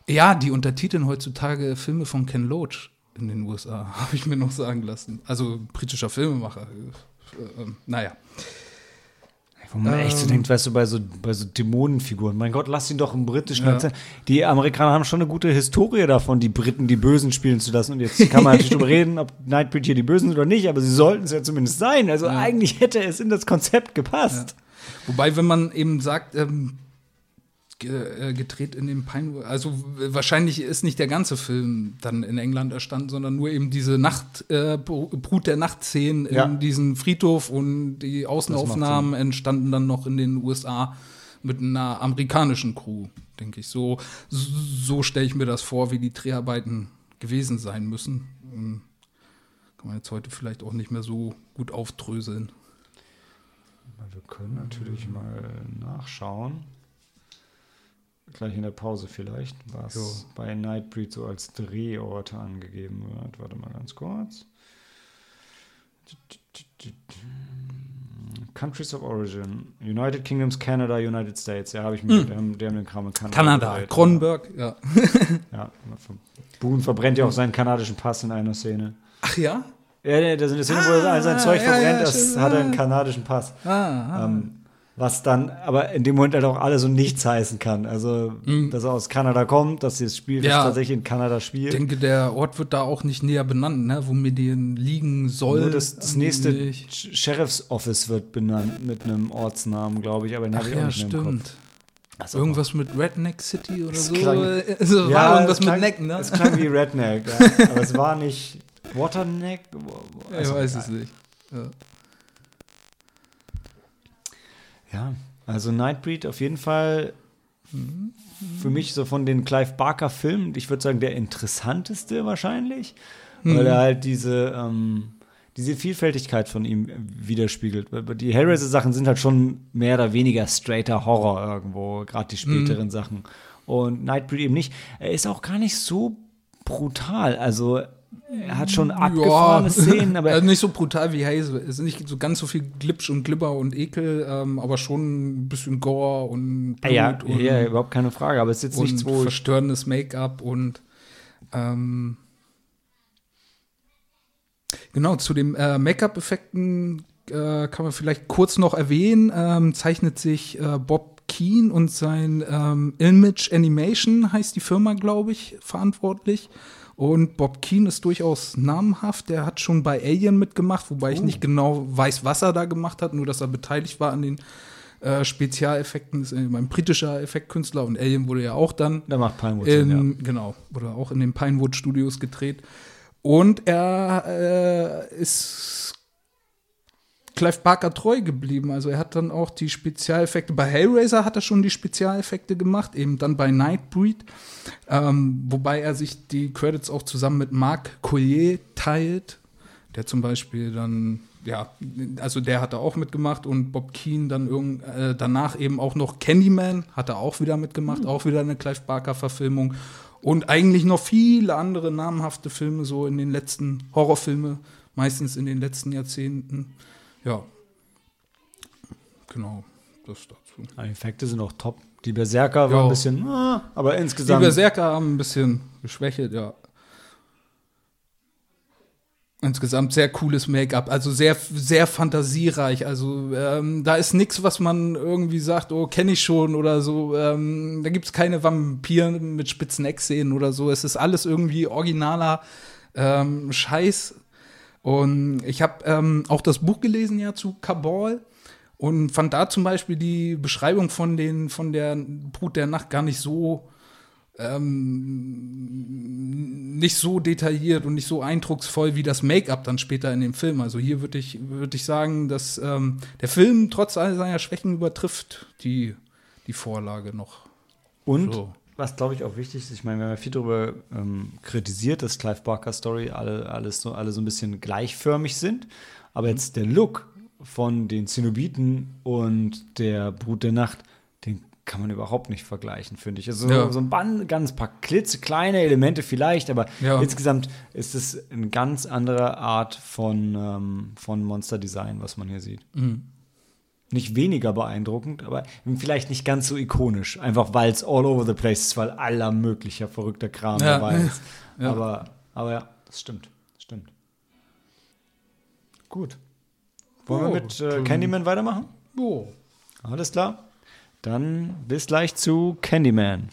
ja, die untertiteln heutzutage Filme von Ken Loach in den USA, [LAUGHS] habe ich mir noch sagen lassen. Also britischer Filmemacher. Äh, äh, naja. Wo man echt so Ähm. denkt, weißt du, bei so, bei so Dämonenfiguren, mein Gott, lass ihn doch im britischen Ja. Die Amerikaner haben schon eine gute Historie davon, die Briten die Bösen spielen zu lassen. Und jetzt kann man natürlich [LAUGHS] drüber reden, ob Nightbreed hier die Bösen sind oder nicht, aber sie sollten es ja zumindest sein. Also Ja. eigentlich hätte es in das Konzept gepasst. Wobei, wenn man eben sagt, ähm, äh, gedreht in dem Pine, also wahrscheinlich ist nicht der ganze Film dann in England erstanden, sondern nur eben diese Nacht, äh, Br- Brut der Nachtszenen Ja. in diesem Friedhof und die Außenaufnahmen entstanden dann noch in den USA mit einer amerikanischen Crew, denke ich. So, so stelle ich mir das vor, wie die Dreharbeiten gewesen sein müssen. Ähm, Kann man jetzt heute vielleicht auch nicht mehr so gut aufdröseln. Wir können natürlich mal nachschauen. Gleich in der Pause vielleicht, was Jo. bei Nightbreed so als Drehorte angegeben wird. Warte mal ganz kurz. Countries of Origin. United Kingdoms, Canada, United States. Ja, habe ich mir. Die, haben, die haben den Kram in Kanada. Kanada. Kronenberg, ja. [LAUGHS] Ja, Boone verbrennt ja auch seinen kanadischen Pass in einer Szene. Ach ja? Ja, da sind eine Szene, wo er sein Zeug verbrennt, das hat er einen kanadischen Pass. Ah, ah. Ähm, was dann aber in dem Moment halt auch alles und nichts heißen kann. Also, dass er aus Kanada kommt, dass das Spiel Mhm. Ja. tatsächlich in Kanada ich spielt. denke, der Ort wird da auch nicht näher benannt, ne? wo Medien liegen soll. Nur das, das nächste Nicht. Sh- Sheriff's Office wird benannt mit einem Ortsnamen, glaube ich, aber den habe ich auch ja, nicht mehr im Kopf. stimmt. Also, Irgendwas mit Redneck City oder so. klang- [LAUGHS] Also Ja, irgendwas klang, mit Neck, ne? Es klang wie Redneck, ja. [LAUGHS] aber es war nicht Waterneck. ich Also, weiß egal. es nicht. Ja. Ja, also Nightbreed auf jeden Fall für mich so von den Clive Barker Filmen, ich würde sagen, der interessanteste wahrscheinlich, weil er halt diese, ähm, diese Vielfältigkeit von ihm widerspiegelt. Die Hellraiser-Sachen sind halt schon mehr oder weniger straighter Horror irgendwo, gerade die späteren Sachen. Und Nightbreed eben nicht. Er ist auch gar nicht so brutal. Also er hat schon abgefahrene Szenen, aber [LAUGHS] also nicht so brutal wie Hazel. Es ist nicht so ganz so viel Glitsch und Glibber und Ekel, ähm, aber schon ein bisschen Gore und Blut ja, und, ja, überhaupt keine Frage. Aber es ist jetzt nichts, wo verstörendes Make-up und ähm, genau zu den äh, Make-up-Effekten äh, kann man vielleicht kurz noch erwähnen. Ähm, zeichnet sich äh, Bob Keen und sein ähm, Image Animation heißt die Firma, glaube ich, verantwortlich. Und Bob Keen ist durchaus namhaft. Der hat schon bei Alien mitgemacht, wobei ich nicht genau weiß, was er da gemacht hat, nur dass er beteiligt war an den äh, Spezialeffekten. Ist ein britischer Effektkünstler und Alien wurde ja auch dann da macht Pinewood Sinn, ja. in, Genau, wurde auch in den Pinewood Studios gedreht. Und er äh, ist Clive Barker treu geblieben. Also er hat dann auch die Spezialeffekte. Bei Hellraiser hat er schon die Spezialeffekte gemacht, eben dann bei Nightbreed. Ähm, wobei er sich die Credits auch zusammen mit Marc Collier teilt, der zum Beispiel dann, ja, also der hat da auch mitgemacht und Bob Keen dann irgend, äh, danach eben auch noch Candyman hat er auch wieder mitgemacht, auch wieder eine Clive Barker-Verfilmung. Und eigentlich noch viele andere namhafte Filme, so in den letzten Horrorfilme, meistens in den letzten Jahrzehnten. Ja. Genau, das dazu. Die Effekte sind auch top. Die Berserker war Ja. ein bisschen, ah, aber Die insgesamt. Berserker haben ein bisschen geschwächelt, ja. Insgesamt sehr cooles Make-up, also sehr, sehr fantasiereich. Also ähm, da ist nichts, was man irgendwie sagt, oh, kenne ich schon oder so. Ähm, da gibt es keine Vampiren mit spitzen Eckzähnen oder so. Es ist alles irgendwie originaler ähm, Scheiß. Und ich habe ähm, auch das Buch gelesen ja zu Kabal und fand da zum Beispiel die Beschreibung von, den, von der Brut der Nacht gar nicht so ähm, nicht so detailliert und nicht so eindrucksvoll wie das Make-up dann später in dem Film. Also hier würde ich, würd ich sagen, dass ähm, der Film trotz all seiner Schwächen übertrifft die, die Vorlage noch. Und So. Was glaube ich auch wichtig ist, ich meine, wir haben ja viel darüber ähm, kritisiert, dass Clive Barker Story alle, alles so, alle so ein bisschen gleichförmig sind. Aber jetzt der Look von den Zenobiten und der Brut der Nacht, den kann man überhaupt nicht vergleichen, finde ich. Also Ja. so ein ganz paar klitzekleine Elemente vielleicht, aber Ja. insgesamt ist es eine ganz andere Art von, ähm, von Monster-Design, was man hier sieht. Nicht weniger beeindruckend, aber vielleicht nicht ganz so ikonisch. Einfach weil es all over the place ist, weil aller möglicher verrückter Kram Ja. dabei ist. [LAUGHS] Ja. Aber, aber ja, das stimmt. Das stimmt. Gut. Wollen Oh, wir mit äh, Candyman weitermachen? Oh. Alles klar. Dann bis gleich zu Candyman.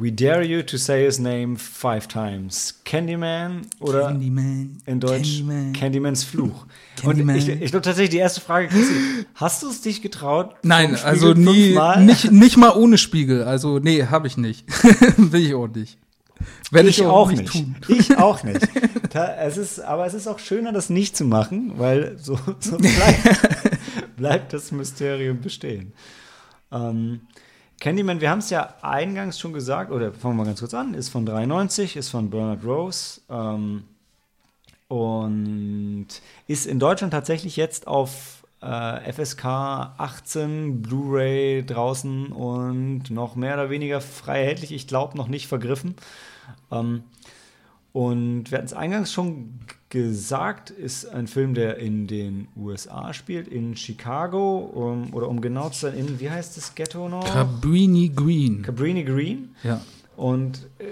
We dare you to say his name five times. Candyman oder Candyman. in Deutsch Candyman. Candymans Fluch. [LAUGHS] Candyman. Und ich, ich glaube tatsächlich, die erste Frage, Chrissy, hast du es dich getraut? Nein, also nie, fünfmal? nicht, nicht mal ohne Spiegel. Also, nee, habe ich nicht. [LAUGHS] Will ich auch nicht. Werde ich auch nicht. tun. Ich [LAUGHS] auch nicht. Ta- es ist, aber es ist auch schöner, das nicht zu machen, weil so, so bleibt, bleibt das Mysterium bestehen. Ähm, Candyman, wir haben es ja eingangs schon gesagt, oder fangen wir ganz kurz an, ist von 93, ist von Bernard Rose ähm, und ist in Deutschland tatsächlich jetzt auf äh, FSK 18 Blu-ray draußen und noch mehr oder weniger frei erhältlich. Ich glaube noch nicht vergriffen. Ähm, und wir hatten es eingangs schon gesagt, ist ein Film, der in den USA spielt, in Chicago, um, oder um genau zu sein, in, wie heißt das Ghetto noch? Cabrini Green. Cabrini Green. Ja. Und äh,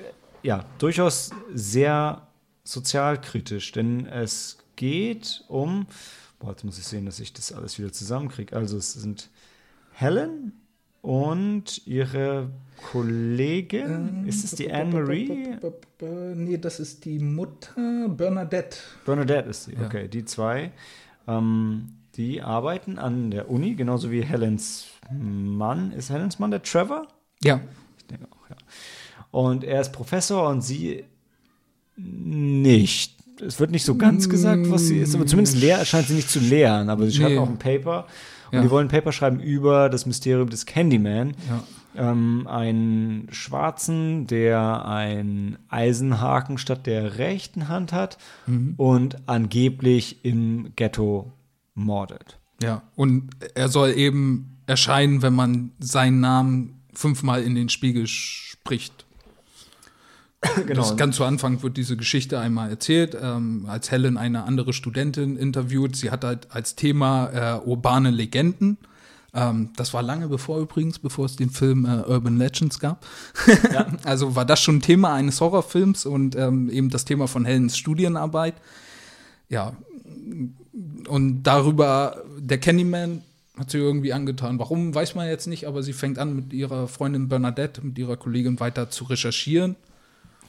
ja, durchaus sehr sozialkritisch, denn es geht um, boah, jetzt muss ich sehen, dass ich das alles wieder zusammenkriege. Also es sind Helen und ihre Kollegin, ist es die Anne-Marie? Nee, das ist die Mutter Bernadette. Bernadette ist sie, Ja. okay, die zwei. Ähm, die arbeiten an der Uni, genauso wie Helens Mann. Ist Helens Mann der Trevor? Ja. Ich denke auch, ja. Und er ist Professor und sie nicht. Es wird nicht so ganz gesagt, was sie ist, aber zumindest lehr, scheint sie nicht zu lehren. Aber sie schreibt Nee. auch ein Paper. Und die wollen ein Paper schreiben über das Mysterium des Candyman. Ja. Ähm, einen Schwarzen, der einen Eisenhaken statt der rechten Hand hat Mhm. und angeblich im Ghetto mordet. Ja. Und er soll eben erscheinen, wenn man seinen Namen fünfmal in den Spiegel spricht. [COUGHS] Genau. Das ganz zu Anfang wird diese Geschichte einmal erzählt, ähm, als Helen eine andere Studentin interviewt. Sie hat halt als Thema äh, urbane Legenden. Ähm, das war lange bevor übrigens, bevor es den Film äh, Urban Legends gab. [LAUGHS] also war das schon Thema eines Horrorfilms und ähm, eben das Thema von Helens Studienarbeit. Ja, und darüber, der Candyman hat sie irgendwie angetan. Warum, weiß man jetzt nicht, aber sie fängt an, mit ihrer Freundin Bernadette, mit ihrer Kollegin weiter zu recherchieren.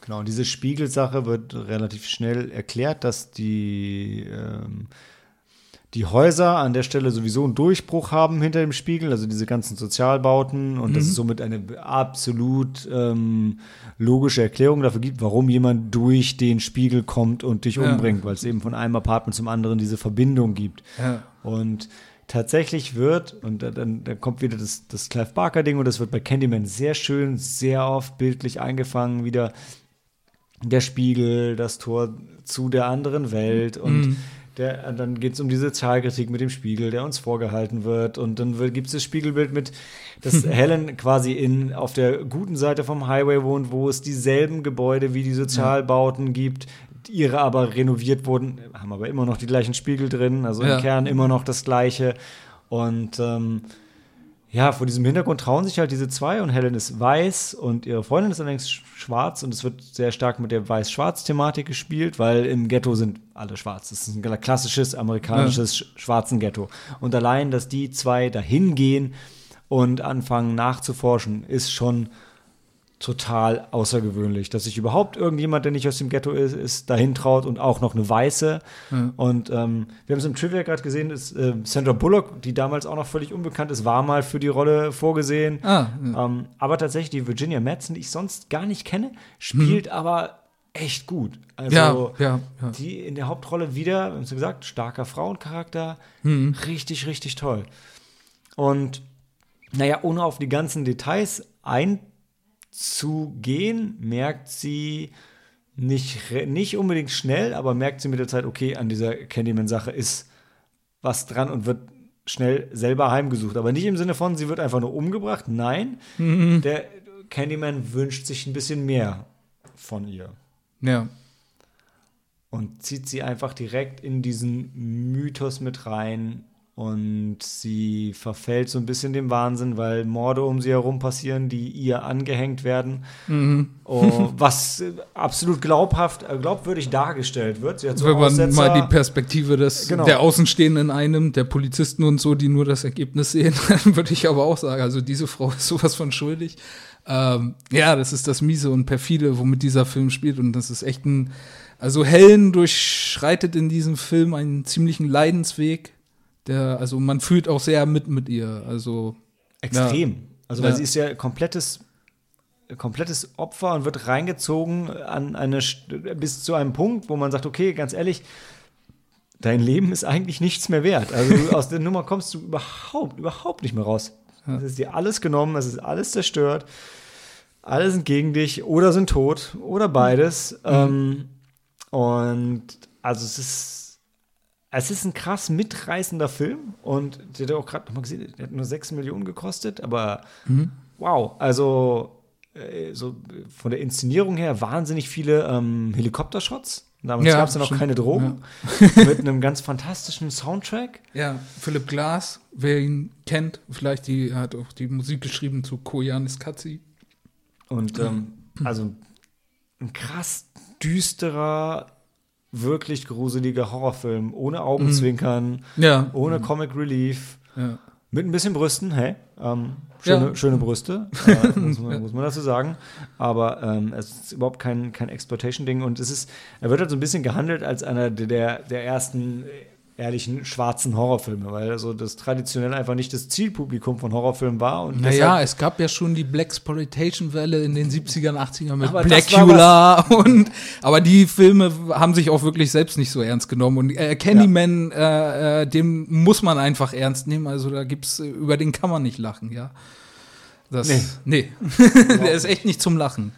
Genau, diese Spiegelsache wird relativ schnell erklärt, dass die, ähm, die Häuser an der Stelle sowieso einen Durchbruch haben hinter dem Spiegel, also diese ganzen Sozialbauten und dass es somit eine absolut ähm, logische Erklärung dafür gibt, warum jemand durch den Spiegel kommt und dich Ja. umbringt, weil es eben von einem Apartment zum anderen diese Verbindung gibt. Ja. Und tatsächlich wird, und da- dann, dann kommt wieder das, das Clive Barker-Ding, und das wird bei Candyman sehr schön, sehr oft bildlich eingefangen, wieder der Spiegel, das Tor zu der anderen Welt und der, dann geht es um die Sozialkritik mit dem Spiegel, der uns vorgehalten wird. Und dann gibt es das Spiegelbild mit, dass [LAUGHS] Helen quasi in, auf der guten Seite vom Highway wohnt, wo es dieselben Gebäude wie die Sozialbauten gibt, ihre aber renoviert wurden, haben aber immer noch die gleichen Spiegel drin, also Ja. im Kern immer noch das Gleiche. Und ähm, ja, vor diesem Hintergrund trauen sich halt diese zwei und Helen ist weiß und ihre Freundin ist allerdings sch- schwarz und es wird sehr stark mit der Weiß-Schwarz-Thematik gespielt, weil im Ghetto sind alle schwarz. Das ist ein klassisches amerikanisches sch- schwarzen Ghetto. Und allein, dass die zwei dahin gehen und anfangen nachzuforschen, ist schon total außergewöhnlich, dass sich überhaupt irgendjemand, der nicht aus dem Ghetto ist, ist dahin traut und auch noch eine Weiße. Und ähm, wir haben es im Trivia gerade gesehen, ist äh, Sandra Bullock, die damals auch noch völlig unbekannt ist, war mal für die Rolle vorgesehen. Ah, ja. Ähm, aber tatsächlich die Virginia Madsen, die ich sonst gar nicht kenne, spielt aber echt gut. Also ja, ja. die in der Hauptrolle wieder, wir haben es gesagt, starker Frauencharakter, Mhm. richtig, richtig toll. Und naja, ohne auf die ganzen Details einzugehen, merkt sie nicht, nicht unbedingt schnell, aber merkt sie mit der Zeit, okay, an dieser Candyman-Sache ist was dran und wird schnell selber heimgesucht. Aber nicht im Sinne von, sie wird einfach nur umgebracht. Nein, der Candyman wünscht sich ein bisschen mehr von ihr ja. und zieht sie einfach direkt in diesen Mythos mit rein und sie verfällt so ein bisschen dem Wahnsinn, weil Morde um sie herum passieren, die ihr angehängt werden, oh, [LAUGHS] was äh, absolut glaubhaft, äh, glaubwürdig dargestellt wird. Sie hat so Wenn man Aussetzer- mal die Perspektive des, Genau. der Außenstehenden einnimmt, der Polizisten und so, die nur das Ergebnis sehen, [LAUGHS] dann würde ich aber auch sagen, also diese Frau [LAUGHS] ist sowas von schuldig. Ähm, ja, das ist das Miese und Perfide, womit dieser Film spielt. Und das ist echt ein, also Helen durchschreitet in diesem Film einen ziemlichen Leidensweg. Der, also man fühlt auch sehr mit mit ihr. Also Extrem. Also, weil Ja. sie ist ja komplettes, komplettes Opfer und wird reingezogen an eine, bis zu einem Punkt, wo man sagt, okay, ganz ehrlich, dein Leben ist eigentlich nichts mehr wert. Also [LAUGHS] aus der Nummer kommst du überhaupt, überhaupt nicht mehr raus. Es ist dir alles genommen, es ist alles zerstört. Alle sind gegen dich oder sind tot oder beides. Ähm, und also es ist, es ist ein krass mitreißender Film und der hat auch gerade nochmal gesehen, der hat nur 6 Millionen gekostet, aber wow, also äh, so von der Inszenierung her wahnsinnig viele ähm, Helikoptershots. Damals Ja, gab es ja noch keine Drogen. [LAUGHS] Mit einem ganz fantastischen Soundtrack. Ja, Philipp Glass, wer ihn kennt, vielleicht die hat auch die Musik geschrieben zu Koyanis Katzi. Und ähm, also ein krass düsterer, wirklich gruseliger Horrorfilm, ohne Augenzwinkern, Ja, ohne Comic Relief, ja. mit ein bisschen Brüsten, hey, ähm, schöne, Ja. schöne Brüste, [LAUGHS] äh, muss, man, muss man dazu sagen. Aber ähm, es ist überhaupt kein, kein Exploitation-Ding und es ist, er wird halt so ein bisschen gehandelt als einer der- der, ersten ehrlichen schwarzen Horrorfilme, weil also das traditionell einfach nicht das Zielpublikum von Horrorfilmen war. Und Naja, es gab ja schon die Blaxploitation-Welle in den 70ern, 80ern mit Blackula und aber die Filme haben sich auch wirklich selbst nicht so ernst genommen. Und äh, Candyman, äh, äh, den muss man einfach ernst nehmen. Also da gibt's, äh, über den kann man nicht lachen, ja. Das, nee. [LAUGHS] Der ist echt nicht zum Lachen.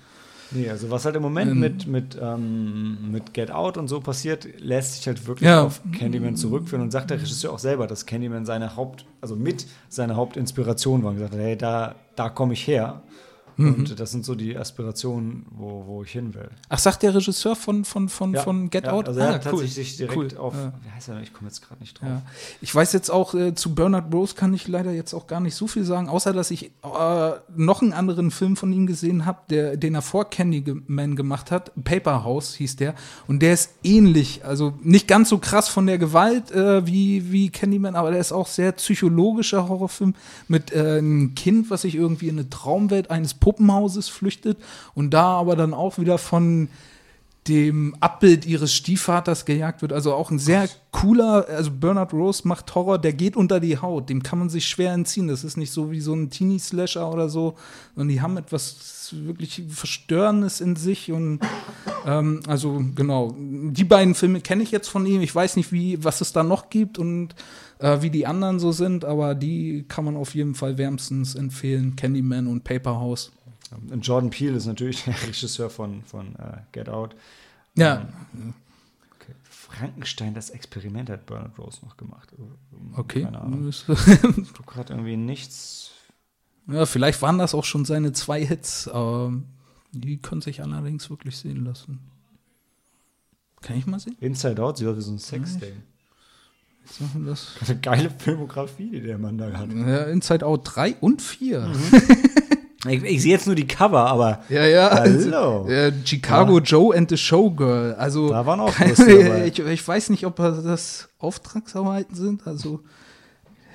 Nee, also was halt im Moment Ähm. mit, mit, ähm, mit Get Out und so passiert, lässt sich halt wirklich Ja. auf Candyman zurückführen und sagt der Regisseur auch selber, dass Candyman seine Haupt, also mit seiner Hauptinspiration war und gesagt hat, hey, da, da komme ich her. Mhm. Und das sind so die Aspirationen, wo, wo ich hin will. Ach, sagt der Regisseur von, von, von, Ja, von Get ja, Out? Also er Ah, hat tatsächlich sich direkt Cool. auf, Ja. wie heißt er, ich komme jetzt gerade nicht drauf. Ich weiß jetzt auch, äh, zu Bernard Rose kann ich leider jetzt auch gar nicht so viel sagen, außer dass ich äh, noch einen anderen Film von ihm gesehen habe, den er vor Candyman gemacht hat. Paper House hieß der. Und der ist ähnlich, also nicht ganz so krass von der Gewalt äh, wie, wie Candyman, aber der ist auch sehr psychologischer Horrorfilm mit äh, einem Kind, was sich irgendwie in eine Traumwelt eines Puppenhauses flüchtet und da aber dann auch wieder von dem Abbild ihres Stiefvaters gejagt wird. Also auch ein sehr cooler, also Bernard Rose macht Horror, der geht unter die Haut. Dem kann man sich schwer entziehen. Das ist nicht so wie so ein Teenie-Slasher oder so, sondern die haben etwas wirklich Verstörendes in sich. Und ähm, also genau, die beiden Filme kenne ich jetzt von ihm. Ich weiß nicht, wie, was es da noch gibt und äh, wie die anderen so sind, aber die kann man auf jeden Fall wärmstens empfehlen. Candyman und Paper House. Und Jordan Peele ist natürlich der [LAUGHS] Regisseur von, von äh, Get Out. Ja, Okay. Frankenstein, das Experiment hat Bernard Rose noch gemacht. okay. Keine Ahnung. [LAUGHS] Du gerade irgendwie nichts Ja, vielleicht waren das auch schon seine zwei Hits, aber die können sich allerdings wirklich sehen lassen. Kann ich mal sehen? Inside Out sieht aus wie so ein Sexding. Jetzt machen das. Eine geile Filmografie, die der Mann da hat. Ja, Inside Out 3 und 4. Mhm. [LAUGHS] Ich, ich sehe jetzt nur die Cover, aber Ja, ja. Hallo. Äh, Chicago Joe and the Showgirl. Also, Da waren auch [LAUGHS] keine, ich, ich weiß nicht, ob das Auftragsarbeiten sind. Also,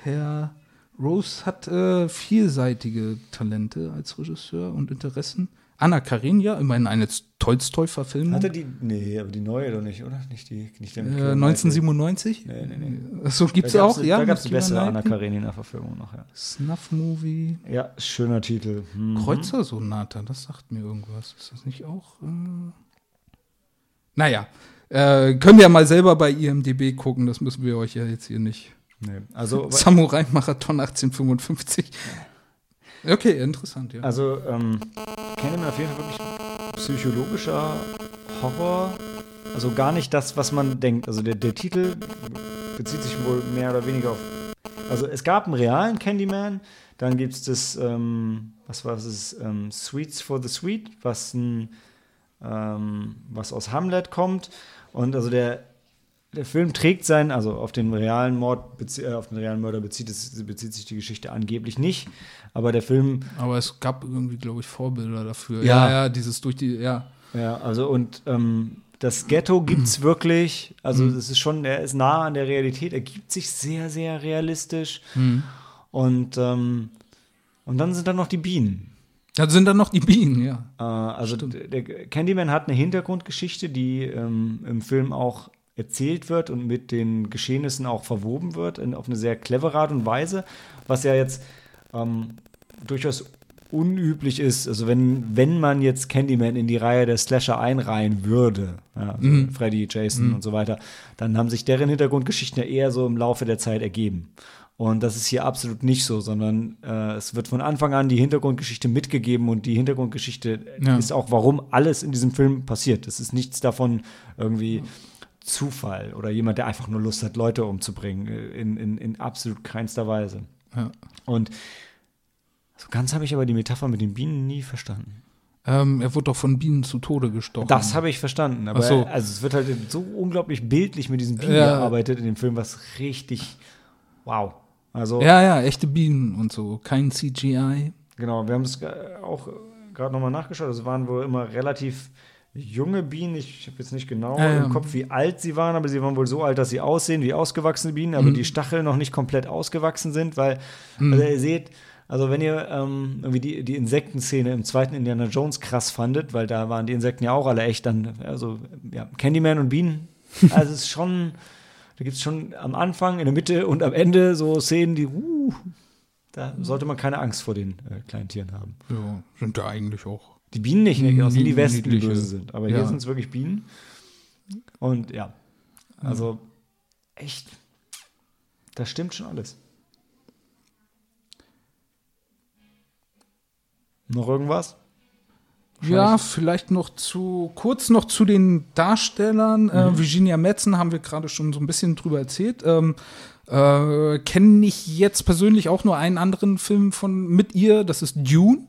Herr Rose hat äh, vielseitige Talente als Regisseur und Interessen. Anna Karenina, immerhin eine Tolstoi-Verfilmung. hatte die. Nee, aber die neue doch nicht, oder? Nicht die. Nicht der mit Äh, Keira 1997? Nee, nee, nee. Achso, gibt's Da auch, gab's- ja. Da gab es mit die bessere Anna. Karenina-Verfilmung noch, ja. Snuff-Movie. Ja, schöner Titel. Mhm. Kreuzersonata, das sagt mir irgendwas. Ist das nicht auch? Äh naja, äh, könnt ihr mal selber bei IMDB gucken, das müssen wir euch ja jetzt hier nicht. Nee. Also, [LAUGHS] Samurai-Marathon 1855. Okay, interessant, ja. also ähm, Candyman auf jeden Fall wirklich psychologischer Horror. Also gar nicht das, was man denkt. Also der, der Titel bezieht sich wohl mehr oder weniger auf. Also es gab einen realen Candyman, dann gibt es das, ähm, was war es, ähm, Sweets for the Sweet, was ein, ähm, was aus Hamlet kommt. Und also der, der Film trägt sein, also auf den realen Mord, äh, auf den realen Mörder bezieht, es, bezieht sich die Geschichte angeblich nicht. Aber der Film Aber es gab irgendwie, glaube ich, Vorbilder dafür. Ja. ja, ja, dieses durch die, ja. Ja, also und ähm, das Ghetto gibt's [CLEARS THROAT] wirklich. Also das ist schon, er ist nah an der Realität, er gibt sich sehr, sehr realistisch. Und, ähm, und dann sind da noch die Bienen. Da sind dann noch die Bienen, ja. Äh, also d- der Candyman hat eine Hintergrundgeschichte, die ähm, im Film auch erzählt wird und mit den Geschehnissen auch verwoben wird, in, auf eine sehr clevere Art und Weise, was ja jetzt ähm, durchaus unüblich ist. Also wenn, wenn man jetzt Candyman in die Reihe der Slasher einreihen würde, ja, also Freddy, Jason und so weiter, dann haben sich deren Hintergrundgeschichten ja eher so im Laufe der Zeit ergeben. Und das ist hier absolut nicht so, sondern äh, es wird von Anfang an die Hintergrundgeschichte mitgegeben und die Hintergrundgeschichte Ja. ist auch, warum alles in diesem Film passiert. Es ist nichts davon irgendwie Zufall oder jemand, der einfach nur Lust hat, Leute umzubringen, äh, in, in, in absolut keinster Weise. ja. Und so ganz habe ich aber die Metapher mit den Bienen nie verstanden. Ähm, er wurde doch von Bienen zu Tode gestochen. Das habe ich verstanden, aber so. also es wird halt so unglaublich bildlich mit diesen Bienen Ja. gearbeitet in dem Film, was richtig wow. Also Ja, ja, echte Bienen und so. Kein CGI. Genau, wir haben es ge- auch gerade nochmal nachgeschaut. Es waren wohl immer relativ junge Bienen. Ich habe jetzt nicht genau ja. im Kopf, wie alt sie waren, aber sie waren wohl so alt, dass sie aussehen wie ausgewachsene Bienen, Mhm. aber die Stacheln noch nicht komplett ausgewachsen sind, weil, also ihr seht, also wenn ihr ähm, irgendwie die, die Insektenszene im zweiten Indiana Jones krass fandet, weil da waren die Insekten ja auch alle echt dann, also ja, Candyman und Bienen, also es ist schon, da gibt es schon am Anfang, in der Mitte und am Ende so Szenen, die, uh, da sollte man keine Angst vor den äh, kleinen Tieren haben. Ja, sind ja eigentlich auch. Die Bienen nicht, ne? sind die Wespen, die böse sind. Aber Ja. hier sind es wirklich Bienen. Und ja, also echt, das stimmt schon alles. Noch irgendwas? Ja, vielleicht noch zu, kurz noch zu den Darstellern. Äh, Virginia Madsen haben wir gerade schon so ein bisschen drüber erzählt. Ähm, äh, Kenne ich jetzt persönlich auch nur einen anderen Film von mit ihr, das ist Dune.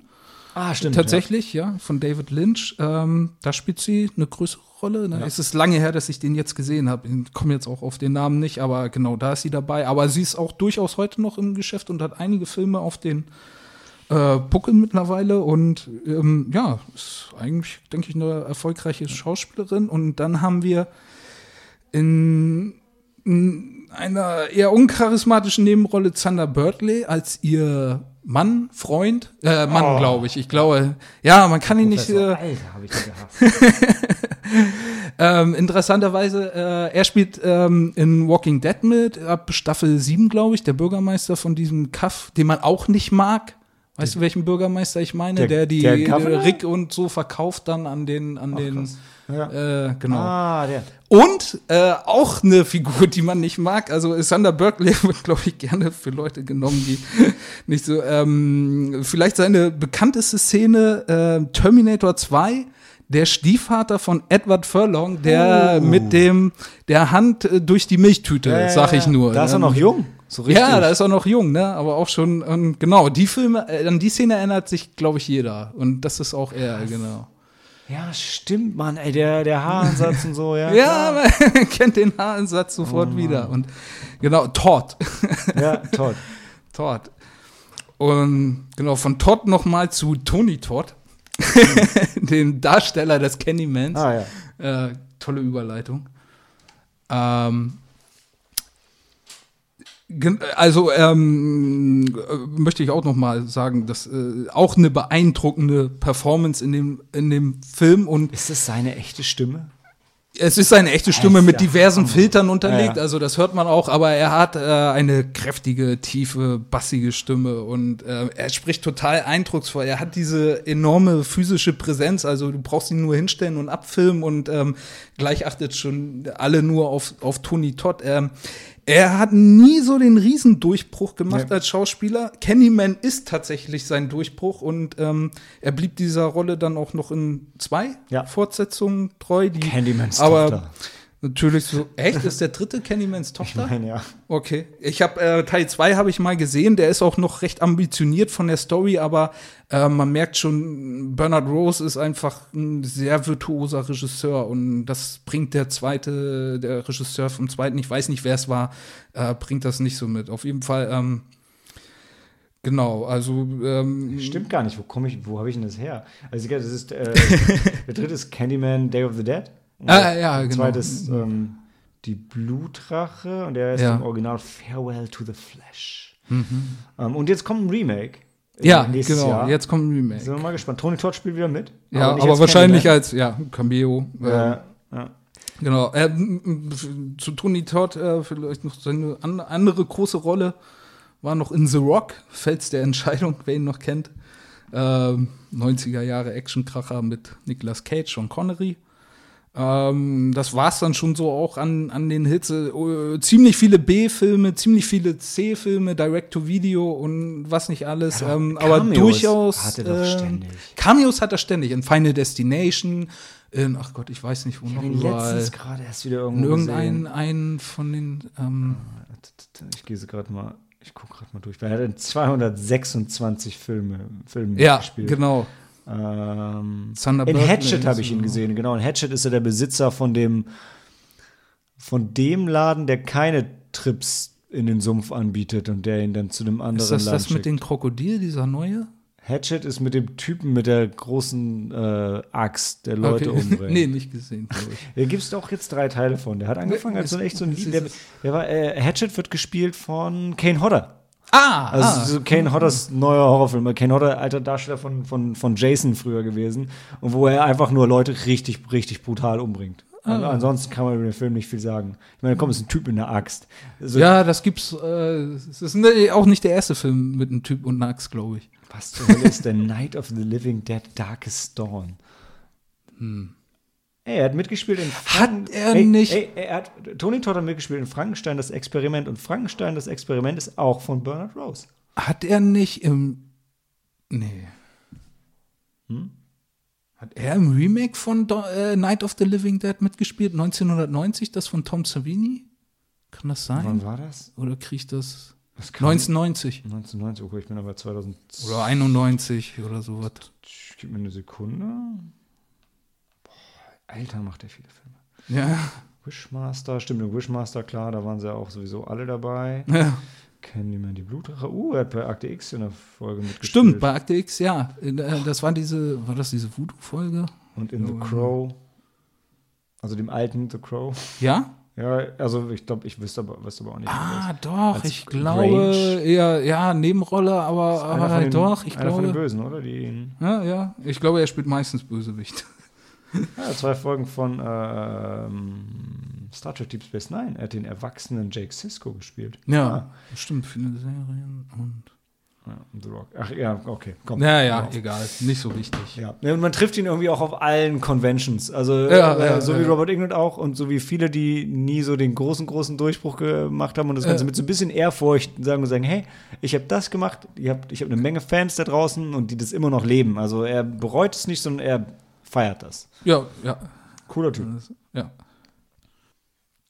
Ah, stimmt. Tatsächlich, ja. von David Lynch. Ähm, da spielt sie eine größere Rolle. Ne? Es ist lange her, dass ich den jetzt gesehen habe. Ich komme jetzt auch auf den Namen nicht, aber genau, da ist sie dabei. Aber sie ist auch durchaus heute noch im Geschäft und hat einige Filme auf den äh, Buckel mittlerweile. Und ähm, ja, ist eigentlich, denke ich, eine erfolgreiche Schauspielerin. Und dann haben wir in, in einer eher uncharismatischen Nebenrolle Zander Birdley als ihr Mann, Freund, äh, Mann, Oh. glaube ich. Ich glaube, ja, man kann ihn nicht. Äh, Alter, habe ich gehasst. [LAUGHS] ähm, interessanterweise, äh, er spielt ähm, in Walking Dead mit, ab Staffel 7, glaube ich, der Bürgermeister von diesem Kaff, den man auch nicht mag. Weißt du, welchen Bürgermeister ich meine? Der- Der, die der Governor? Rick und so verkauft dann an den, an den, krass. Ja. äh, genau. Ah, der. Und äh, auch eine Figur, die man nicht mag. Also Sander Berkeley [LAUGHS] wird, glaube ich, gerne für Leute genommen, die [LAUGHS] nicht so. Ähm, vielleicht seine bekannteste Szene, äh, Terminator 2. Der Stiefvater von Edward Furlong, der Oh. mit dem der Hand äh, durch die Milchtüte, Ja, sag ich nur. Da ist er Ähm, noch jung. So richtig. Ja, da ist er noch jung, ne? Aber auch schon, ähm, genau, die Filme, äh, an die Szene erinnert sich, glaube ich, jeder. Und das ist auch er, genau. Ja, stimmt, Mann, ey, der, der Haaransatz und so, ja. [LAUGHS] Ja, man [LAUGHS] kennt den Haaransatz sofort Oh, wieder. Und genau, Todd. [LAUGHS] Ja, toll. Todd. Und genau, von Todd nochmal zu Tony Todd, dem Darsteller des Candymans. Ah, ja. Äh, tolle Überleitung. Ähm, also ähm, äh, möchte ich auch noch mal sagen, dass äh, auch eine beeindruckende Performance in dem in dem Film und Ist das seine echte Stimme? es ist seine echte Stimme mit diversen. Filtern unterlegt, Ja, ja. also das hört man auch, aber er hat äh, eine kräftige, tiefe, bassige Stimme und äh, er spricht total eindrucksvoll. Er hat diese enorme physische Präsenz, also du brauchst ihn nur hinstellen und abfilmen und ähm, gleich achtet schon alle nur auf, auf Tony Todd. Ähm, er hat nie so den Riesendurchbruch gemacht Nee. als Schauspieler. Candyman ist tatsächlich sein Durchbruch und ähm, er blieb dieser Rolle dann auch noch in zwei Ja. Fortsetzungen treu. Die, Candymans aber Tochter. Natürlich so. Echt? Ist der dritte Candymans Tochter? Nein, ja. Okay. Ich habe äh, Teil 2 habe ich mal gesehen, der ist auch noch recht ambitioniert von der Story, aber äh, man merkt schon, Bernard Rose ist einfach ein sehr virtuoser Regisseur und das bringt der zweite, der Regisseur vom zweiten, ich weiß nicht, wer es war, äh, bringt das nicht so mit. Auf jeden Fall, ähm, genau, also ähm, Stimmt gar nicht. Wo komme ich, wo habe ich denn das her? Also, das ist, äh, [LAUGHS] der dritte ist Candyman Day of the Dead. Ah, ja, genau. zweite ist ähm, die Blutrache und der ist Ja. im Original Farewell to the Flesh. Ähm, und jetzt kommt ein Remake. äh, Ja, genau, Jahr. jetzt kommt ein Remake. Sind wir mal gespannt. Tony Todd spielt wieder mit. ja, aber als wahrscheinlich Candyman. als, ja, Cameo. äh, Ja, ja. Genau. Äh, zu Tony Todd äh, vielleicht noch seine an, andere große Rolle war noch in The Rock, Fels der Entscheidung, [LAUGHS] wer ihn noch kennt. Ähm, 90er Jahre Actionkracher mit Nicolas Cage und Connery. Ähm, das war's dann schon so auch an, an den Hits. Äh, ziemlich viele B-Filme, ziemlich viele C-Filme, Direct-to-Video und was nicht alles. Ja, ähm, aber durchaus. hat er doch äh, ständig. Cameos hat er ständig. In Final Destination, in, ach Gott, ich weiß nicht, wo Ich noch überall. letztens gerade erst wieder In irgendwo irgendeinen gesehen. einen von den. Ähm, Ich gehe sie gerade mal, ich gucke gerade mal durch. Er hat in 226 Filme, Filmen ja, gespielt. genau. Ähm, in Hatchet habe ich ihn gesehen, genau. In Hatchet ist er der Besitzer von dem, von dem Laden, der keine Trips in den Sumpf anbietet und der ihn dann zu einem anderen Ist das Land das mit dem Krokodil, dieser neue? Hatchet ist mit dem Typen mit der großen äh, Axt, der Leute Okay. umbringt. [LAUGHS] nee, nicht gesehen. Da gibt es auch jetzt drei Teile von. Der hat angefangen als so ein echt so ein Lied. Der, der war, äh, Hatchet wird gespielt von Kane Hodder. Ah, Also ah. so Kane Hodders neuer Horrorfilm. Kane Hodder, alter Darsteller von, von, von Jason früher gewesen. Und wo er einfach nur Leute richtig, richtig brutal umbringt. Also ansonsten kann man über den Film nicht viel sagen. Ich meine, komm, ist ein Typ in der Axt. Also, ja, das gibt's. Äh, es ist ne, auch nicht der erste Film mit einem Typ und einer Axt, glaube ich. Was zur Hölle ist der Night of the Living Dead Darkest Dawn? Ey, er hat mitgespielt in Hat er ey, nicht- Ey, er hat, Tony Todd hat mitgespielt in Frankenstein, das Experiment. Und Frankenstein, das Experiment, ist auch von Bernard Rose. Hat er nicht im. Nee. Hm? Hat er im Remake von Do äh, Night of the Living Dead mitgespielt? 1990, das von Tom Savini? Kann das sein? Wann war das? Oder kriege ich das? das kam 1990 1990, okay, ich bin aber 2000. oder 91 oder sowas. Gib mir eine Sekunde. Alter, macht der viele Filme. Ja. Wishmaster, stimmt, Wishmaster, klar, da waren sie auch sowieso alle dabei. [LAUGHS] ja. Candyman, die Blutrache. Uh, er hat bei Akte X in der Folge mitgespielt. Stimmt, bei Akte X, ja. Äh, Das war diese, war das diese Voodoo-Folge? Und in The Oh, Crow. Also dem alten The Crow. Ja? Ja, also ich glaube, ich wüsste aber, wüsste aber auch nicht. Ah, doch, ich glaube, eher, ja, Nebenrolle, aber. Einer aber von den- doch, ich einer von den glaube. Bösen, oder? Die Ja, ja, ich glaube, er spielt meistens Bösewicht. [LAUGHS] ja, [LAUGHS] zwei Folgen von ähm, Star Trek Deep Space Nine. Er hat den erwachsenen Jake Sisko gespielt. Ja, stimmt, viele Serien und. Ah, ja, The Rock. Ach ja, okay, komm. Ja, ja, auf. egal, nicht so wichtig. Ja, und man trifft ihn irgendwie auch auf allen Conventions. Also Ja, äh, ja, so wie Robert Englund auch und so wie viele, die nie so den großen, großen Durchbruch gemacht haben und das Ganze Ja. mit so ein bisschen Ehrfurcht sagen und sagen, hey, ich habe das gemacht, ihr habt, ich habe eine Menge Fans da draußen und die das immer noch leben. Also er bereut es nicht, sondern er feiert das. Ja, ja. Cooler Typ. Ja.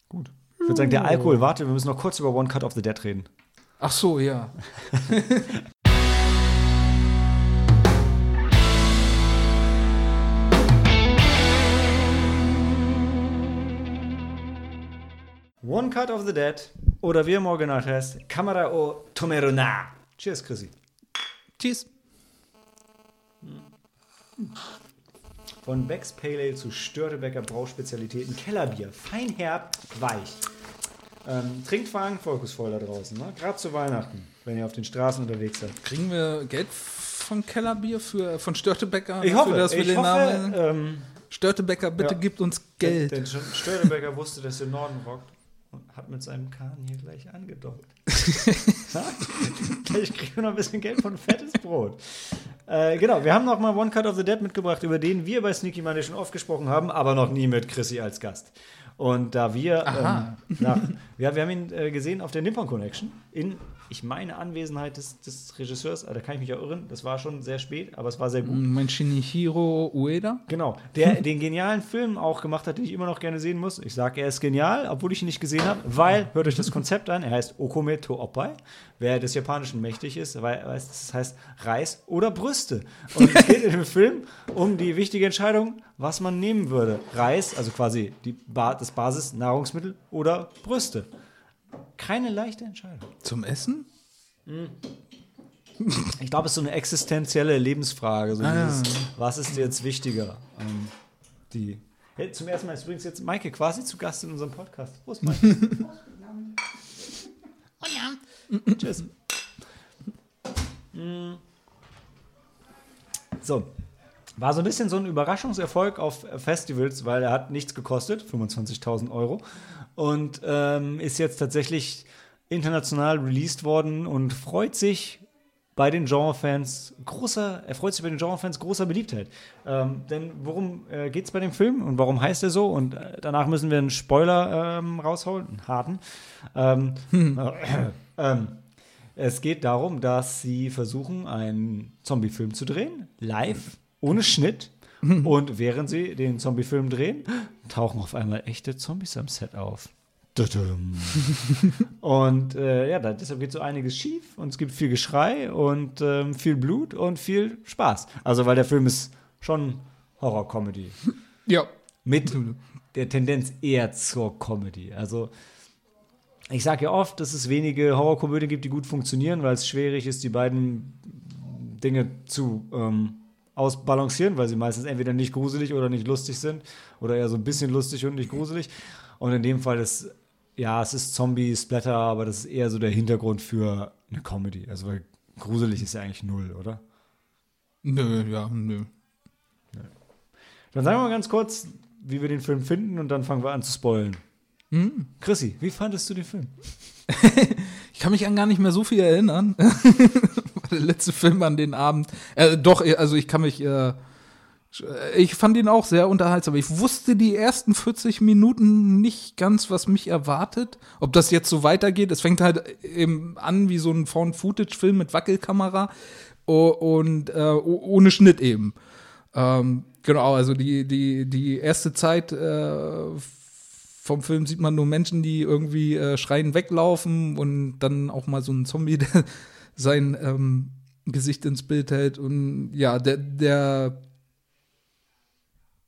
Gut. Ich würde sagen, der Alkohol, warte, wir müssen noch kurz über One Cut of the Dead reden. Ach so, ja. [LAUGHS] One Cut of the Dead oder wie im Original heißt, Kamera o Tomerona. Cheers, Chrissy. Cheers. Hm. Von Becks Pale Ale zu Störtebecker Brauspezialitäten. Kellerbier. Fein herb, weich. Ähm, trinkt verantwortungsvoll da draußen. Ne? Gerade zu Weihnachten, wenn ihr auf den Straßen unterwegs seid. Kriegen wir Geld von Kellerbier für von Störtebecker? Ich dafür, hoffe, dass wir ich den hoffe Namen. ähm, Störtebecker, bitte Ja. gibt uns denn, Geld. denn schon Störtebecker wusste, dass der Norden rockt hat mit seinem Kahn hier gleich angedockt. [LAUGHS] Kriegen wir noch ein bisschen Geld von fettes Brot. Äh, genau, wir haben noch mal One Cut of the Dead mitgebracht, über den wir bei Sneaky Monday schon oft gesprochen haben, aber noch nie mit Chrissy als Gast. Und da wir, ähm, nach, ja, wir haben ihn äh, gesehen auf der Nippon Connection in, ich meine, Anwesenheit des, des Regisseurs, äh, da kann ich mich ja irren, das war schon sehr spät, aber es war sehr gut. Mein Shinichiro Ueda. Genau, der [LAUGHS] den genialen Film auch gemacht hat, den ich immer noch gerne sehen muss. Ich sage, er ist genial, obwohl ich ihn nicht gesehen habe, weil, hört euch das Konzept an, er heißt Okome to Oppai. Wer des Japanischen mächtig ist, weil, weiß, das heißt Reis oder Brüste. Und es geht in dem Film um die wichtige Entscheidung, was man nehmen würde. Reis, also quasi die ba das Basisnahrungsmittel oder Brüste. Keine leichte Entscheidung. Zum Essen? Ich glaube, es ist so eine existenzielle Lebensfrage. So Ah. dieses, was ist dir jetzt wichtiger? Ähm, die. Hey, zum ersten Mal ist übrigens jetzt Maike quasi zu Gast in unserem Podcast. Prost, Maike. [LAUGHS] Tschüss. Mm. So. War so ein bisschen so ein Überraschungserfolg auf Festivals, weil er hat nichts gekostet, 25.000 Euro. Und ähm, ist jetzt tatsächlich international released worden und freut sich bei den Genrefans großer, er freut sich bei den Genrefans großer Beliebtheit. Ähm, denn worum äh, geht es bei dem Film und warum heißt er so? Und äh, danach müssen wir einen Spoiler ähm, rausholen, einen harten. Ähm, äh, ähm, es geht darum, dass sie versuchen, einen Zombie-Film zu drehen, live, ohne Schnitt. Und während sie den Zombie-Film drehen, tauchen auf einmal echte Zombies am Set auf. [LAUGHS] Und äh, ja, da, deshalb geht so einiges schief und es gibt viel Geschrei und ähm, viel Blut und viel Spaß. Also, weil der Film ist schon Horror-Comedy. Ja. Mit der Tendenz eher zur Comedy. Also, ich sage ja oft, dass es wenige Horrorkomödien gibt, die gut funktionieren, weil es schwierig ist, die beiden Dinge zu ähm, ausbalancieren, weil sie meistens entweder nicht gruselig oder nicht lustig sind oder eher so ein bisschen lustig und nicht gruselig. Und in dem Fall ist, ja, es ist Zombie-Splatter, aber das ist eher so der Hintergrund für eine Comedy. Also, weil gruselig ist ja eigentlich null, oder? Nö, ja, nö. Dann sagen wir mal ganz kurz, wie wir den Film finden und dann fangen wir an zu spoilen. Hm? Chrissy, wie fandest du den Film? [LAUGHS] Ich kann mich an gar nicht mehr so viel erinnern. [LAUGHS] Der letzte Film an den Abend. Äh, doch, also ich kann mich. Äh, ich fand ihn auch sehr unterhaltsam. Ich wusste die ersten 40 Minuten nicht ganz, was mich erwartet. Ob das jetzt so weitergeht. Es fängt halt eben an wie so ein Found-Footage-Film mit Wackelkamera und äh, ohne Schnitt eben. Ähm, genau, also die, die, die erste Zeit äh, vom Film sieht man nur Menschen, die irgendwie äh, schreien weglaufen und dann auch mal so ein Zombie, [LAUGHS] der sein ähm, Gesicht ins Bild hält. Und ja, der, der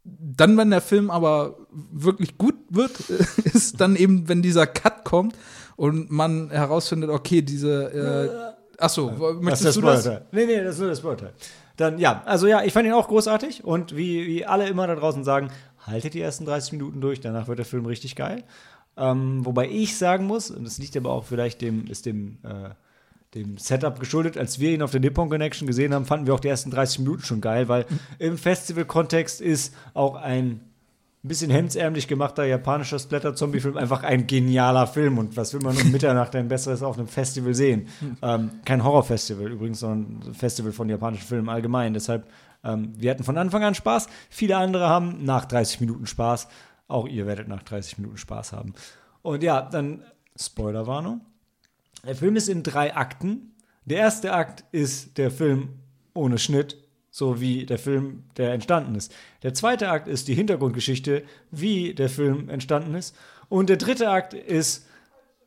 dann, wenn der Film aber wirklich gut wird, [LAUGHS] ist dann eben, wenn dieser Cut kommt und man herausfindet, okay, diese äh, Achso, möchtest das du das? Nee, nee, das ist nur das Spoiler-Teil. Dann, ja, also ja, ich fand ihn auch großartig und wie, wie alle immer da draußen sagen, haltet die ersten 30 Minuten durch, danach wird der Film richtig geil. Ähm, wobei ich sagen muss, und das liegt aber auch vielleicht dem, ist dem, äh, dem Setup geschuldet, als wir ihn auf der Nippon Connection gesehen haben, fanden wir auch die ersten 30 Minuten schon geil, weil im Festival-Kontext ist auch ein ein bisschen hemdsärmlich gemachter japanischer Splatter-Zombie-Film einfach ein genialer Film. Und was will man um Mitternacht ein besseres auf einem Festival sehen? Ähm, kein Horrorfestival übrigens, sondern ein Festival von japanischen Filmen allgemein. Deshalb, ähm, wir hatten von Anfang an Spaß. Viele andere haben nach 30 Minuten Spaß. Auch ihr werdet nach 30 Minuten Spaß haben. Und ja, dann Spoilerwarnung. Der Film ist in drei Akten. Der erste Akt ist der Film ohne Schnitt, so wie der Film, der entstanden ist. Der zweite Akt ist die Hintergrundgeschichte, wie der Film entstanden ist. Und der dritte Akt ist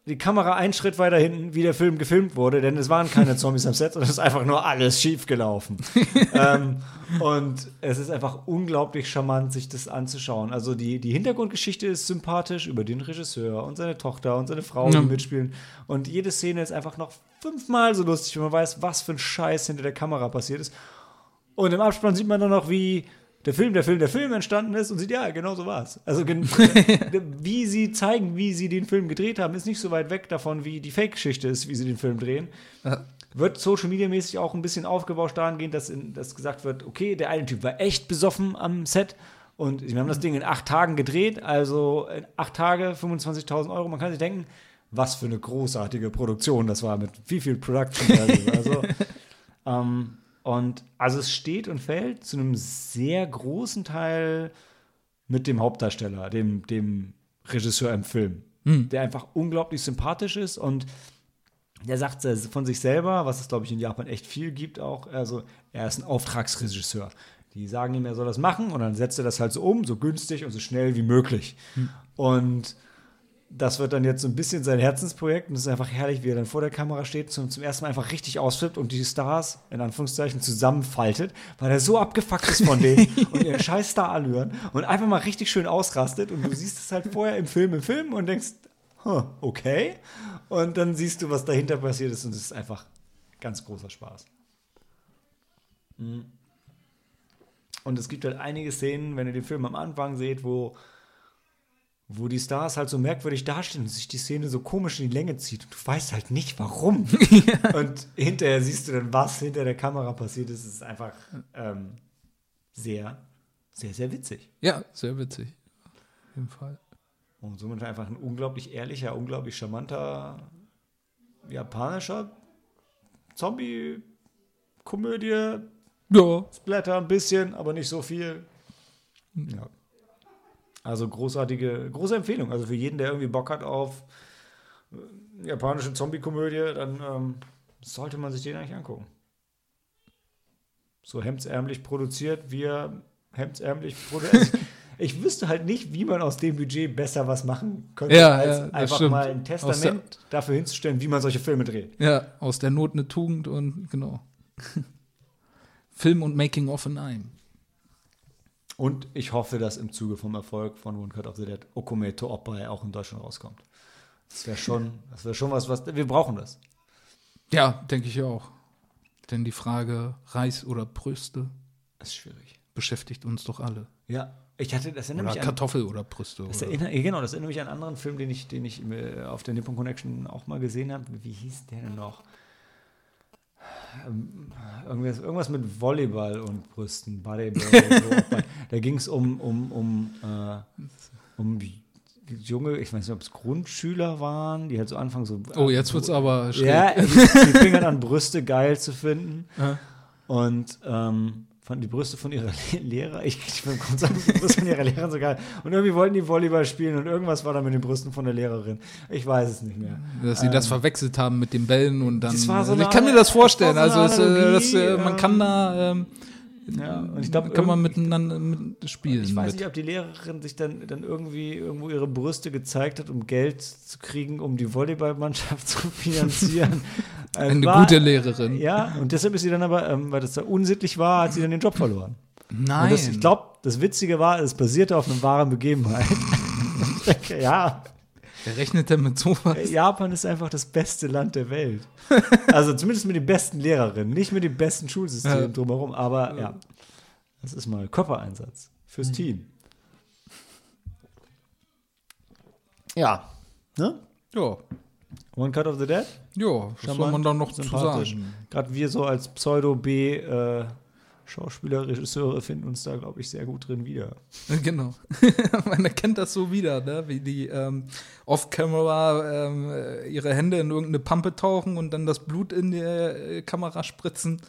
die Kamera einen Schritt weiter hinten, wie der Film gefilmt wurde, denn es waren keine [LAUGHS] Zombies am Set, sondern es ist einfach nur alles schief gelaufen. [LAUGHS] ähm, und es ist einfach unglaublich charmant, sich das anzuschauen. Also die, die Hintergrundgeschichte ist sympathisch über den Regisseur und seine Tochter und seine Frau, die Ja. mitspielen. Und jede Szene ist einfach noch fünfmal so lustig, wenn man weiß, was für ein Scheiß hinter der Kamera passiert ist. Und im Abspann sieht man dann noch, wie der Film, der Film, der Film entstanden ist und sieht, ja, genau so war es. Also, [LAUGHS] wie sie zeigen, wie sie den Film gedreht haben, ist nicht so weit weg davon, wie die Fake-Geschichte ist, wie sie den Film drehen. Ja. Wird Social Media mäßig auch ein bisschen aufgebauscht dahingehend, dass, in, dass gesagt wird, okay, der eine Typ war echt besoffen am Set und wir haben das Ding in acht Tagen gedreht, also in acht Tage 25.000 Euro. Man kann sich denken, was für eine großartige Produktion das war, mit wie viel Production. Also, [LAUGHS] ähm, und also es steht und fällt zu einem sehr großen Teil mit dem Hauptdarsteller, dem, dem Regisseur im Film, der einfach unglaublich sympathisch ist und der sagt von sich selber, was es glaube ich in Japan echt viel gibt auch, also er ist ein Auftragsregisseur. Die sagen ihm, er soll das machen und dann setzt er das halt so um, so günstig und so schnell wie möglich. Und das wird dann jetzt so ein bisschen sein Herzensprojekt und es ist einfach herrlich, wie er dann vor der Kamera steht, zum, zum ersten Mal einfach richtig ausflippt und die Stars in Anführungszeichen zusammenfaltet, weil er so abgefuckt ist von denen [LAUGHS] und ihren scheiß Star-Allüren und einfach mal richtig schön ausrastet und du siehst es halt vorher im Film, im Film und denkst, huh, okay. Und dann siehst du, was dahinter passiert ist und es ist einfach ganz großer Spaß. Mhm. Und es gibt halt einige Szenen, wenn ihr den Film am Anfang seht, wo wo die Stars halt so merkwürdig dastehen und sich die Szene so komisch in die Länge zieht und du weißt halt nicht warum. [LAUGHS] und hinterher siehst du dann, was hinter der Kamera passiert ist. Es ist einfach ähm, sehr, sehr, sehr witzig. Ja, sehr witzig. Auf jeden Fall. Und somit einfach ein unglaublich ehrlicher, unglaublich charmanter japanischer Zombie-Komödie. Ja, Splatter ein bisschen, aber nicht so viel. Ja. Also großartige, große Empfehlung. Also für jeden, der irgendwie Bock hat auf äh, japanische Zombie-Komödie, dann ähm, sollte man sich den eigentlich angucken. So hemdsärmlich produziert, wie er hemdsärmlich produziert. [LAUGHS] ich wüsste halt nicht, wie man aus dem Budget besser was machen könnte, Ja, als ja, einfach stimmt. mal ein Testament dafür hinzustellen, wie man solche Filme dreht. ja, aus der Not eine Tugend und genau. [LAUGHS] Film und Making of in einem. Und ich hoffe, dass im Zuge vom Erfolg von One Cut of the Dead Okume to Oppai auch in Deutschland rauskommt. Das wäre schon, das wäre schon was, was wir brauchen das. Ja, denke ich auch. Denn die Frage Reis oder Brüste ist schwierig. beschäftigt uns doch alle. Ja, ich hatte, das erinnert Oder mich an, Kartoffel oder Brüste. das Oder. erinnert, genau, das erinnert mich an einen anderen Film, den ich, den ich auf der Nippon Connection auch mal gesehen habe. Wie hieß der denn noch? Ähm, Irgendwas, irgendwas mit Volleyball und Brüsten, Volleyball. [LAUGHS] so. Da ging es um, um, um, äh, um junge, ich weiß nicht, ob es Grundschüler waren, die halt so anfangen so. Oh, jetzt wird's aber schräg. Ja, die, die fingern an, Brüste geil zu finden. Ja. Und ähm, fanden die Brüste von ihrer Le Lehrer, ich, ich komme sagen, die Brüste von ihrer Lehrerin so geil. Und irgendwie wollten die Volleyball spielen und irgendwas war da mit den Brüsten von der Lehrerin. Ich weiß es nicht mehr. Dass sie das verwechselt haben mit den Bällen und dann. Ähm, so ich eine- kann mir das vorstellen. das so Also es, äh, das, äh, man kann da ähm, Ja, und ich glaube, kann man miteinander mit spielen. Ich weiß mit. nicht, ob die Lehrerin sich dann, dann irgendwie irgendwo ihre Brüste gezeigt hat, um Geld zu kriegen, um die Volleyballmannschaft [LAUGHS] zu finanzieren. [LAUGHS] Eine war- gute Lehrerin. Ja, und deshalb ist sie dann aber, ähm, weil das da unsittlich war, hat sie dann den Job verloren. Nein. Und das, ich glaube, das Witzige war, es basierte auf einer wahren Begebenheit. [LAUGHS] Ja, Wer rechnet denn mit sowas? Japan ist einfach das beste Land der Welt. [LAUGHS] Also zumindest mit den besten Lehrerinnen, nicht mit dem besten Schulsystem Ja. drumherum, aber ja, das ist mal Körpereinsatz fürs Mhm. Team. Ja, ne? Ja. One Cut of the Dead? Ja, was soll man da noch zu sagen? Gerade wir so als Pseudo-B äh, Schauspieler, Regisseure finden uns da, glaube ich, sehr gut drin wieder. [LAUGHS] Genau. [LAUGHS] Man erkennt das so wieder, ne? wie die ähm, off-camera ähm, äh, ihre Hände in irgendeine Pampe tauchen und dann das Blut in die äh, Kamera spritzen.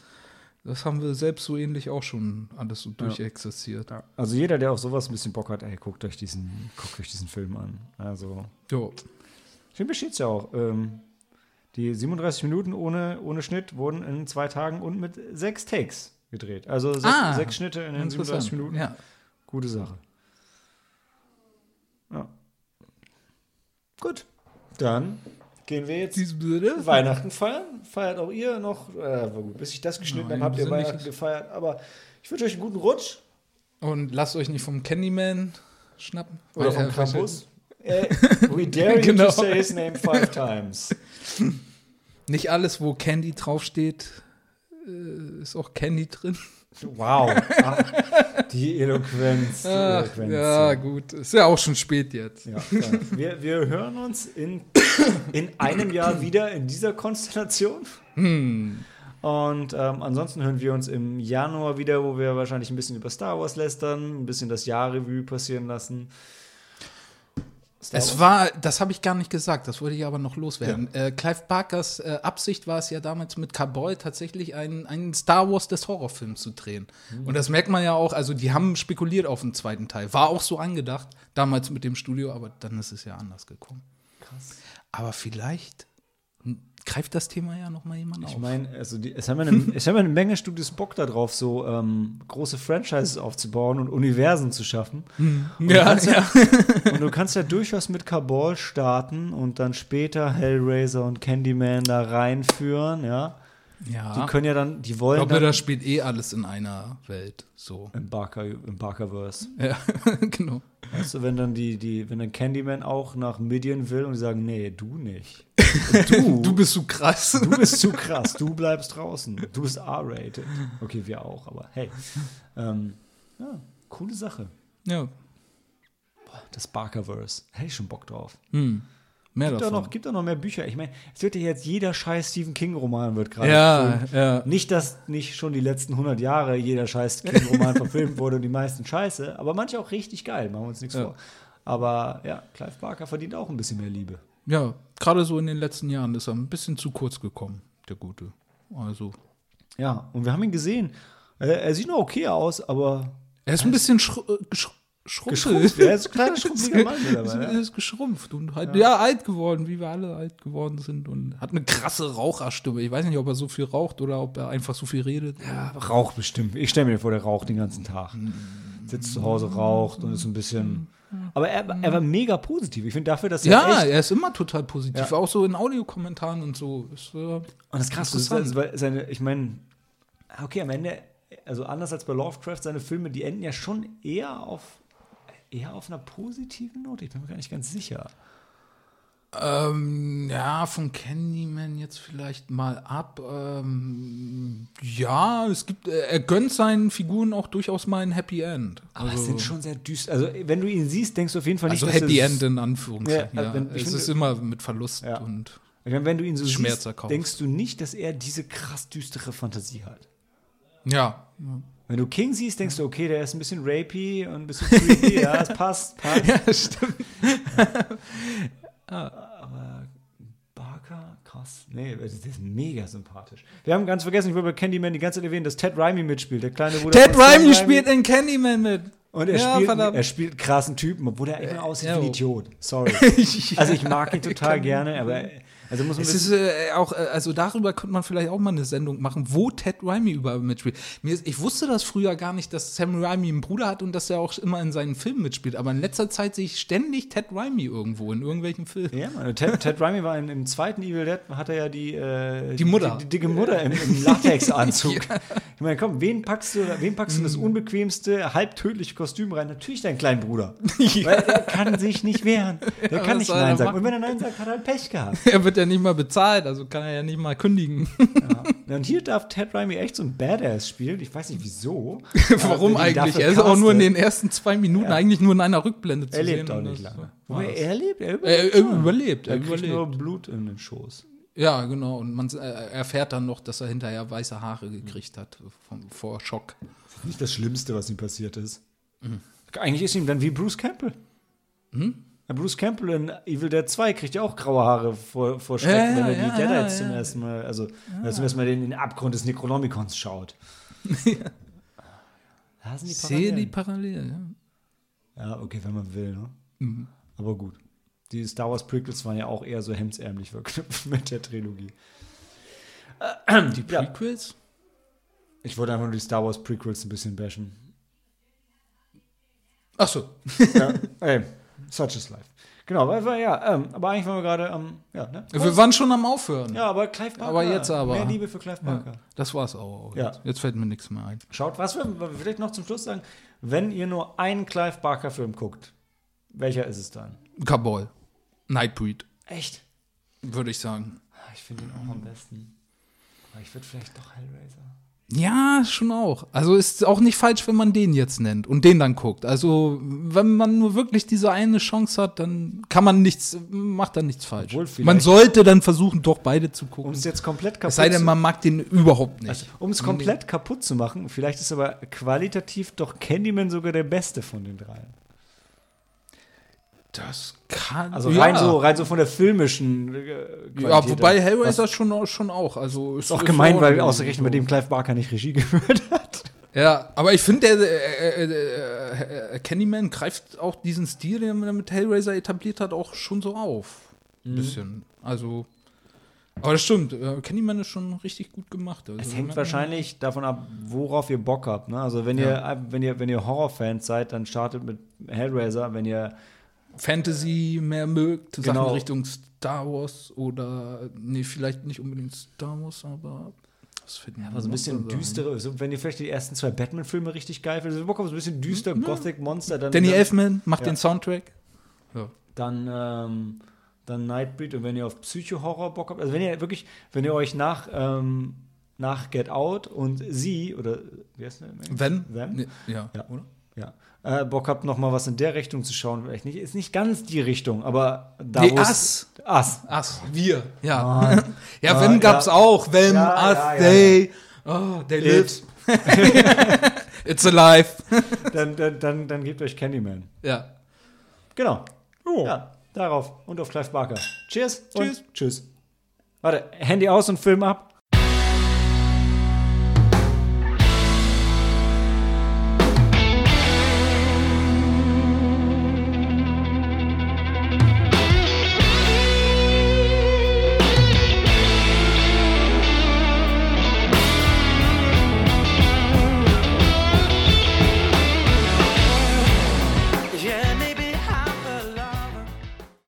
Das haben wir selbst so ähnlich auch schon alles so durchexerziert. Also jeder, der auf sowas ein bisschen Bock hat, ey, guckt euch diesen, guckt euch diesen Film an. Also Ja. Hier steht es ja auch. Ähm, die 37 Minuten ohne, ohne Schnitt wurden in zwei Tagen und mit sechs Takes gedreht. Also sechs, Ah, sechs Schnitte in den 37 Minuten. Ja. Gute Sache. Ja. Gut. Dann gehen wir jetzt. Weihnachten feiern. Feiert auch ihr noch. Äh, gut, bis ich das geschnitten habe, habt ihr Weihnachten nicht- gefeiert. Aber ich wünsche euch einen guten Rutsch. Und lasst euch nicht vom Candyman schnappen. Oder vom Krampus. Äh, [LAUGHS] we dare you Genau. to say his name five times. [LAUGHS] Nicht alles, wo Candy draufsteht, ist auch Candy drin. Wow. Ah, die Eloquenz. Die Ach, Eloquenz. ja, gut. Ist ja auch schon spät jetzt. Ja, wir, wir hören uns in, in einem Jahr wieder in dieser Konstellation. Hm. Und ähm, ansonsten hören wir uns im Januar wieder, wo wir wahrscheinlich ein bisschen über Star Wars lästern, ein bisschen das Jahrrevue passieren lassen. Star Es Wars? war, das habe ich gar nicht gesagt, das wollte ich aber noch loswerden. Äh, Clive Barkers äh, Absicht war es ja damals mit Cowboy tatsächlich einen, einen Star Wars des Horrorfilms zu drehen. Mhm. Und das merkt man ja auch, also die haben spekuliert auf den zweiten Teil. War auch so angedacht, damals mit dem Studio, aber dann ist es ja anders gekommen. Krass. Aber vielleicht greift das Thema ja noch mal jemand Ich auf. meine, also die, es, haben ja eine, [LAUGHS] es haben ja eine Menge Studios Bock darauf, so ähm, große Franchises aufzubauen und Universen zu schaffen. ja, kannst ja. [LAUGHS] Und du kannst ja durchaus mit Kabal starten und dann später Hellraiser und Candyman da reinführen, ja. ja. Die können ja dann, die ich wollen glaube, dann das spielt eh alles in einer Welt. So. im Barker, im Barkerverse. Ja, [LAUGHS] genau. Weißt du, wenn dann die, die, wenn dann Candyman auch nach Midian will und die sagen, nee, du nicht. Du, [LAUGHS] du bist so krass. Du bist zu krass, du bleibst draußen. Du bist R-rated. Okay, wir auch, aber hey. Ähm, ja, coole Sache. Ja. Das Barkerverse. Hätte ich schon Bock drauf. Hm. Mehr Gibt da davon. noch, gibt da noch mehr Bücher? Ich meine, es wird ja jetzt jeder scheiß Stephen King-Roman wird gerade Ja, verfilmt. ja. Nicht, dass nicht schon die letzten 100 Jahre jeder scheiß King-Roman [LAUGHS] verfilmt wurde und die meisten scheiße, aber manche auch richtig geil, machen wir uns nichts Ja. vor. Aber ja, Clive Barker verdient auch ein bisschen mehr Liebe. Ja, gerade so in den letzten Jahren ist er ein bisschen zu kurz gekommen, der Gute. Also. Ja, und wir haben ihn gesehen. Er, er sieht noch okay aus, aber Er ist ein bisschen äh, geschrumpft. Er ist ein kleiner [LAUGHS] schrumpeliger Mann Er mittlerweile. ist geschrumpft und halt, ja. alt geworden, wie wir alle alt geworden sind. Und hat eine krasse Raucherstimme. Ich weiß nicht, ob er so viel raucht oder ob er einfach so viel redet. Ja, Rauch bestimmt. Ich stelle mir vor, der raucht den ganzen Tag. Sitzt zu Hause, raucht und ist ein bisschen. Aber er, er war mega positiv. Ich finde dafür, dass er Ja, echt er ist immer total positiv. Ja. auch so in Audiokommentaren und so. Ist, äh, Und das Krasse ist, weil seine, ich meine, okay, am Ende, also anders als bei Lovecraft, seine Filme, die enden ja schon eher auf, eher auf einer positiven Note. Ich bin mir gar nicht ganz sicher. Ähm, ja, von Candyman jetzt vielleicht mal ab. Ähm, ja, es gibt, äh, er gönnt seinen Figuren auch durchaus mal ein Happy End. Aber es sind schon sehr düster. Also, wenn du ihn siehst, denkst du auf jeden Fall nicht, also dass Happy End in Anführungszeichen. Ja, Ja, wenn- es ist immer mit Verlust Ja. und meine, wenn du ihn so Schmerz siehst, erkauft. denkst du nicht, dass er diese krass düstere Fantasie hat. ja. Wenn du King siehst, denkst du, okay, der ist ein bisschen rapey und ein bisschen creepy. [LAUGHS] ja, es passt, passt. Ja, stimmt. Aber Barker, krass. Nee, das ist mega sympathisch. Wir haben ganz vergessen, ich wollte bei Candyman die ganze Zeit erwähnen, dass Ted Raimi mitspielt, der kleine Bruder Ted Raimi spielt in Candyman mit. Und er, Ja, spielt, verdammt. er spielt einen krassen Typen, obwohl er immer aussieht ja, wie ein. Idiot. Sorry. [LAUGHS] Also ich mag ihn total gerne, aber also muss man Es ist äh, auch, äh, also darüber könnte man vielleicht auch mal eine Sendung machen, wo Ted Raimi überall mitspielt. Mir ist, ich wusste das früher gar nicht, dass Sam Raimi einen Bruder hat und dass er auch immer in seinen Filmen mitspielt. Aber in letzter Zeit sehe ich ständig Ted Raimi irgendwo in irgendwelchen Filmen. ja, Mann, Ted, Ted Raimi war in, im zweiten Evil Dead, hat er ja die, äh, Die Mutter. die, die dicke Mutter im, im Latexanzug. [LAUGHS] Ich meine, komm, wen packst du, wen packst du das Mhm. unbequemste, halbtödliche Kostüm rein? Natürlich deinen kleinen Bruder. [LAUGHS] Weil der kann sich nicht wehren. Der [LAUGHS] kann was nicht Nein sagen. Und wenn er Nein sagt, hat er halt Pech gehabt. Er wird ja nicht mal bezahlt, also kann er ja nicht mal kündigen. Ja. Und hier darf Ted Raimi echt so ein Badass spielen. Ich weiß nicht wieso. [LAUGHS] Warum den eigentlich? Er ist auch nur in den ersten zwei Minuten Ja. eigentlich nur in einer Rückblende zu Er sehen. lebt auch nicht lange. er lebt, er Er, überlebt. er überlebt, er Er kriegt nur überlebt. Blut in den Schoß. Ja, genau. Und man äh, erfährt dann noch, dass er hinterher weiße Haare gekriegt hat vom, vor Schock. Nicht das Schlimmste, was ihm passiert ist. Mhm. Eigentlich ist ihm dann wie Bruce Campbell. Hm? Bruce Campbell in Evil Dead 2 kriegt ja auch graue Haare vor, vor Schreck, Ja, wenn er ja, die Deadites ja, zum ja. ersten Mal, also wenn zum ersten Mal in den Abgrund des Necronomicons schaut. [LAUGHS] Da sind die Sehe die Parallelen. Parallele, ja. Ja, okay, wenn man will, ne? Mhm. Aber gut. Die Star Wars Prequels waren ja auch eher so hemdsärmlich verknüpft [LAUGHS] mit der Trilogie. Die. Prequels? Ich wollte einfach nur die Star Wars Prequels ein bisschen bashen. Ach so. ja, ey, [LAUGHS] such is life. Genau, weil, weil, ja, ähm, aber eigentlich waren wir gerade am, ja, ne? Wir waren schon am Aufhören. Ja, aber Clive Barker. Aber jetzt aber. Mehr Liebe für Clive Barker. Ja, das war's auch. Ja. Jetzt, jetzt fällt mir nichts mehr ein. Schaut, was wir vielleicht noch zum Schluss sagen, wenn ihr nur einen Clive Barker-Film guckt, welcher ist es dann? Kabul. Nightbreed, Echt? würde ich sagen. Ich finde ihn auch am besten. Aber ich würde vielleicht doch Hellraiser. Ja, schon auch. Also ist auch nicht falsch, wenn man den jetzt nennt und den dann guckt. Also, wenn man nur wirklich diese eine Chance hat, dann kann man nichts, macht dann nichts falsch. Man sollte dann versuchen, doch beide zu Um gucken. es jetzt komplett kaputt Es sei denn, zu man mag den überhaupt nicht. also, um es komplett kaputt zu machen, vielleicht ist aber qualitativ doch Candyman sogar der beste von den dreien. Das kann. Also ja. rein, so, rein so von der filmischen äh, Ja, Qualität wobei her. Hellraiser schon, auch- schon auch. Also Ist auch gemein, weil ausgerechnet mit dem Clive Barker nicht Regie [LAUGHS] geführt hat. Ja, aber ich finde, der äh, äh, äh, Candyman greift auch diesen Stil, den er mit Hellraiser etabliert hat, auch schon so auf. Mhm. Ein bisschen. Also. Aber das stimmt, äh, Candyman ist schon richtig gut gemacht. Also, Es hängt wahrscheinlich davon ab, worauf ihr Bock habt. Ne? Also wenn ihr, wenn ihr, wenn ihr Horrorfans seid, dann startet mit Hellraiser. Wenn ihr Fantasy mehr mögt, Genau. Sachen Richtung Star Wars oder, nee, vielleicht nicht unbedingt Star Wars, aber. Was fällt mir aber so ein bisschen düstere, so, wenn ihr vielleicht die ersten zwei Batman-Filme richtig geil findet, so ein bisschen düster, Gothic Monster, dann, Danny dann, Elfman macht Ja. den Soundtrack. Ja. dann, ähm, dann Nightbreed und wenn ihr auf Psycho-Horror Bock habt, also wenn ihr wirklich, wenn ihr euch nach, ähm, nach Get Out und sie, oder wie heißt der? Wenn? Nee, ja. Ja. oder? Ja. Äh, Bock habt, noch mal was in der Richtung zu schauen. Vielleicht nicht, ist nicht ganz die Richtung, aber da Nee, Us. Us. Us, wir, ja. Ah. [LAUGHS] ja, Ah, wenn gab's ja. auch, wenn, Ja, us, ja, they, oh, they live, [LAUGHS] it's alive. [LAUGHS] Dann, dann, dann, dann gebt euch Candyman. ja. Genau. Oh. Ja, darauf und auf Clive Barker. Cheers. Tschüss. Tschüss. Warte, Handy aus und Film ab.